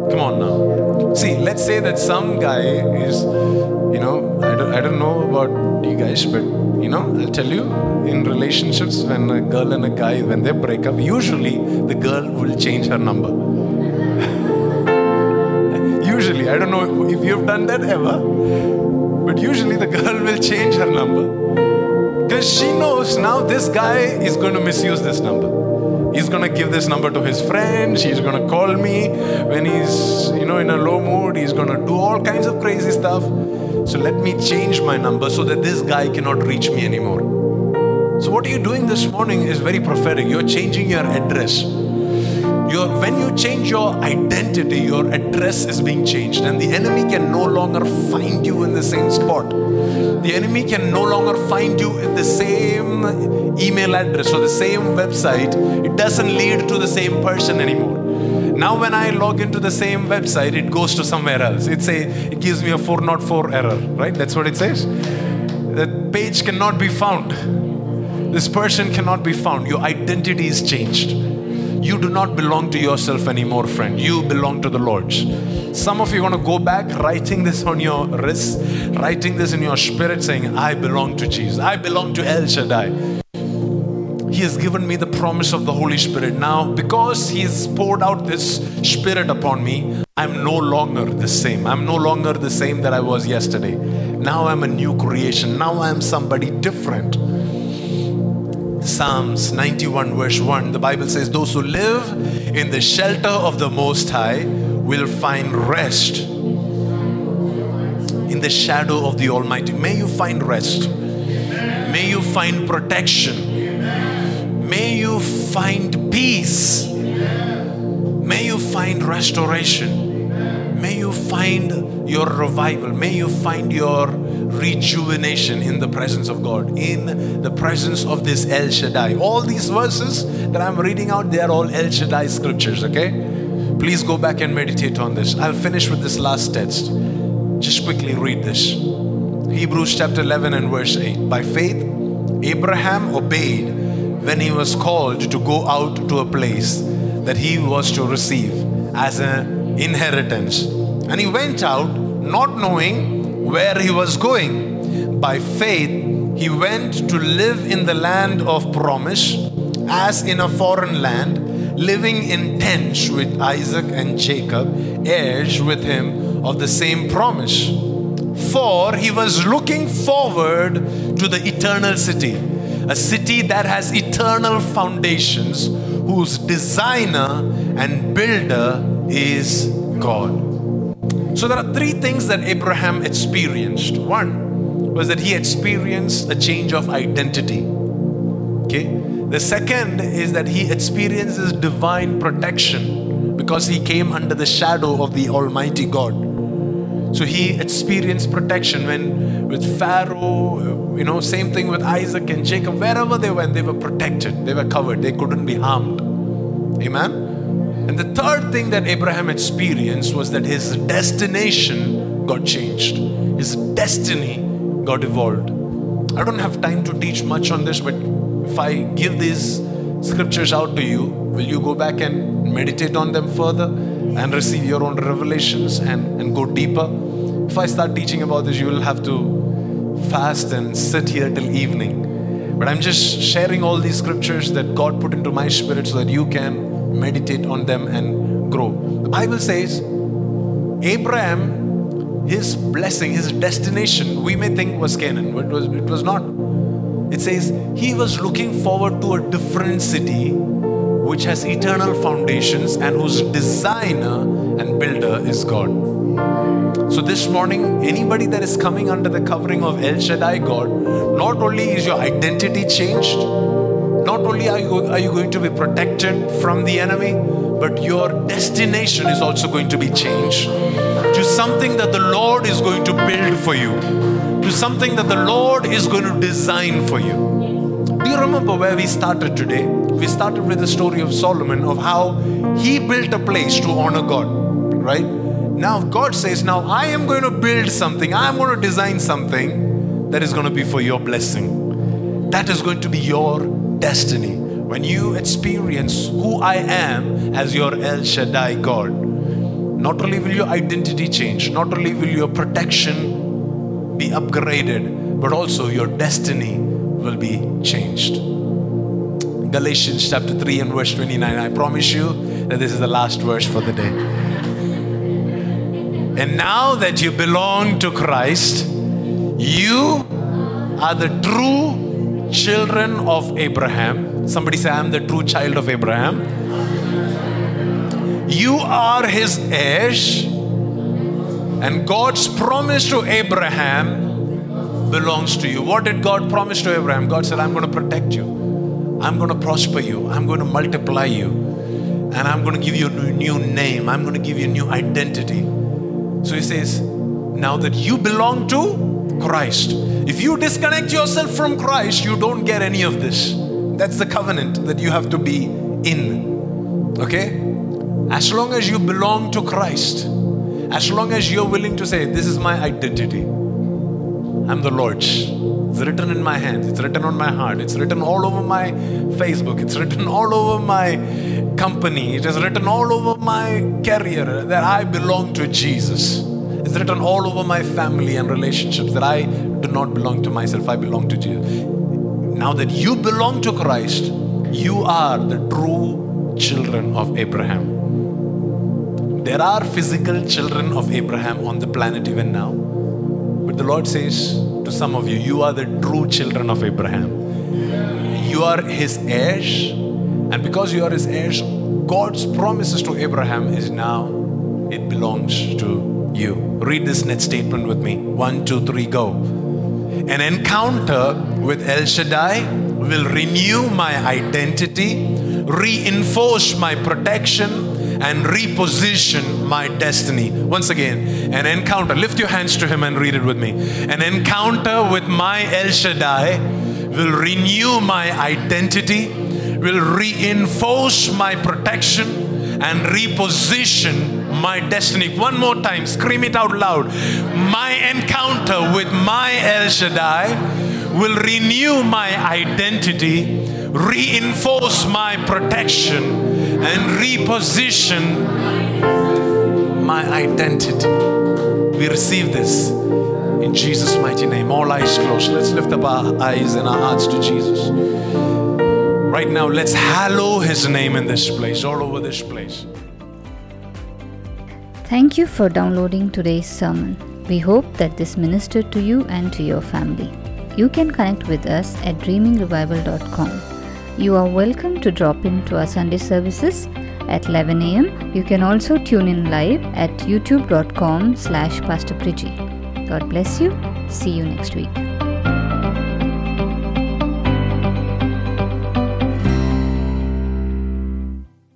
Come on now. See, let's say that some guy is, you know, I don't, I don't know about you guys, but, you know, I'll tell you, in relationships, when a girl and a guy, when they break up, usually the girl will change her number. usually, I don't know if you've done that ever, but usually the girl will change her number because she knows now this guy is going to misuse this number. He's going to give this number to his friends. He's going to call me when he's, you know, in a low mood. He's going to do all kinds of crazy stuff. So let me change my number so that this guy cannot reach me anymore. So what are you doing this morning is very prophetic. You're changing your address. Your, when you change your identity, your address is being changed, and the enemy can no longer find you in the same spot. The enemy can no longer find you in the same email address or the same website. It doesn't lead to the same person anymore. Now, when I log into the same website, it goes to somewhere else. It say it gives me a 404 error, right? That's what it says. That page cannot be found. This person cannot be found. Your identity is changed. You do not belong to yourself anymore, friend. You belong to the Lord. Some of you are going to go back writing this on your wrist, writing this in your spirit, saying, I belong to Jesus. I belong to El Shaddai. He has given me the promise of the Holy Spirit. Now, because He has poured out this Spirit upon me, I'm no longer the same. I'm no longer the same that I was yesterday. Now I'm a new creation. Now I'm somebody different. Psalms 91, verse 1, the Bible says, Those who live in the shelter of the Most High will find rest in the shadow of the Almighty. May you find rest. May you find protection. May you find peace. May you find restoration. May you find your revival. May you find your rejuvenation in the presence of God, in the presence of this El Shaddai. All these verses that I'm reading out, they are all El Shaddai scriptures, okay? Please go back and meditate on this. I'll finish with this last text. Just quickly read this. Hebrews chapter 11 and verse 8. By faith, Abraham obeyed when he was called to go out to a place that he was to receive as an inheritance. And he went out not knowing where he was going. By faith, he went to live in the land of promise, as in a foreign land, living in tents with Isaac and Jacob, heirs with him of the same promise. For he was looking forward to the eternal city, a city that has eternal foundations, whose designer and builder is God. So there are three things that Abraham experienced. One was that he experienced a change of identity. Okay? The second is that he experiences divine protection because he came under the shadow of the Almighty God. So he experienced protection when with Pharaoh, you know, same thing with Isaac and Jacob, wherever they went, they were protected, they were covered, they couldn't be harmed. Amen. And the third thing that Abraham experienced was that his destination got changed. His destiny got evolved. I don't have time to teach much on this, but if I give these scriptures out to you, will you go back and meditate on them further and receive your own revelations and, and go deeper? If I start teaching about this, you will have to fast and sit here till evening. But I'm just sharing all these scriptures that God put into my spirit so that you can meditate on them and grow. The Bible says, Abraham, his blessing, his destination, we may think was Canaan, but it was, it was not. It says he was looking forward to a different city which has eternal foundations and whose designer and builder is God. So, this morning, anybody that is coming under the covering of El Shaddai God, not only is your identity changed, not only are you, are you going to be protected from the enemy, but your destination is also going to be changed to something that the Lord is going to build for you, to something that the Lord is going to design for you. Do you remember where we started today? We started with the story of Solomon of how he built a place to honor God, right? Now God says, Now I am going to build something, I am going to design something that is going to be for your blessing. That is going to be your destiny. When you experience who I am as your El Shaddai God, not only will your identity change, not only will your protection be upgraded, but also your destiny will be changed. Galatians chapter 3 and verse 29. I promise you that this is the last verse for the day. And now that you belong to Christ, you are the true children of Abraham. Somebody say, I'm the true child of Abraham. You are his heirs, and God's promise to Abraham belongs to you. What did God promise to Abraham? God said, I'm going to protect you, I'm going to prosper you, I'm going to multiply you. and I'm going to give you a new name. I'm going to give you a new identity. So he says, now that you belong to Christ, if you disconnect yourself from Christ, you don't get any of this. That's the covenant that you have to be in. Okay? As long as you belong to Christ, as long as you're willing to say, This is my identity, I'm the Lord's. It's written in my hands, it's written on my heart, it's written all over my Facebook, it's written all over my company, it is written all over my career that I belong to Jesus. It's written all over my family and relationships that I do not belong to myself, I belong to Jesus. Now that you belong to Christ, you are the true children of Abraham. There are physical children of Abraham on the planet even now. But the Lord says to some of you, you are the true children of Abraham. You are his heirs. And because you are his heirs, God's promises to Abraham is now, it belongs to you. Read this next statement with me. One, two, three, go. An encounter with El Shaddai will renew my identity, reinforce my protection, and reposition my destiny. Once again, an encounter. Lift your hands to Him and read it with me. An encounter with my El Shaddai will renew my identity, will reinforce my protection, and reposition my destiny. One more time, scream it out loud. My encounter with my El Shaddai will renew my identity, reinforce my protection, and reposition my identity. We receive this in Jesus' mighty name. All eyes closed. Let's lift up our eyes and our hearts to Jesus. Right now, let's hallow his name in this place, all over this place. Thank you for downloading today's sermon. We hope that this ministered to you and to your family. You can connect with us at dreamingrevival.com. You are welcome to drop in to our Sunday services at 11 a.m. You can also tune in live at youtube.com slash Pastor God bless you. See you next week.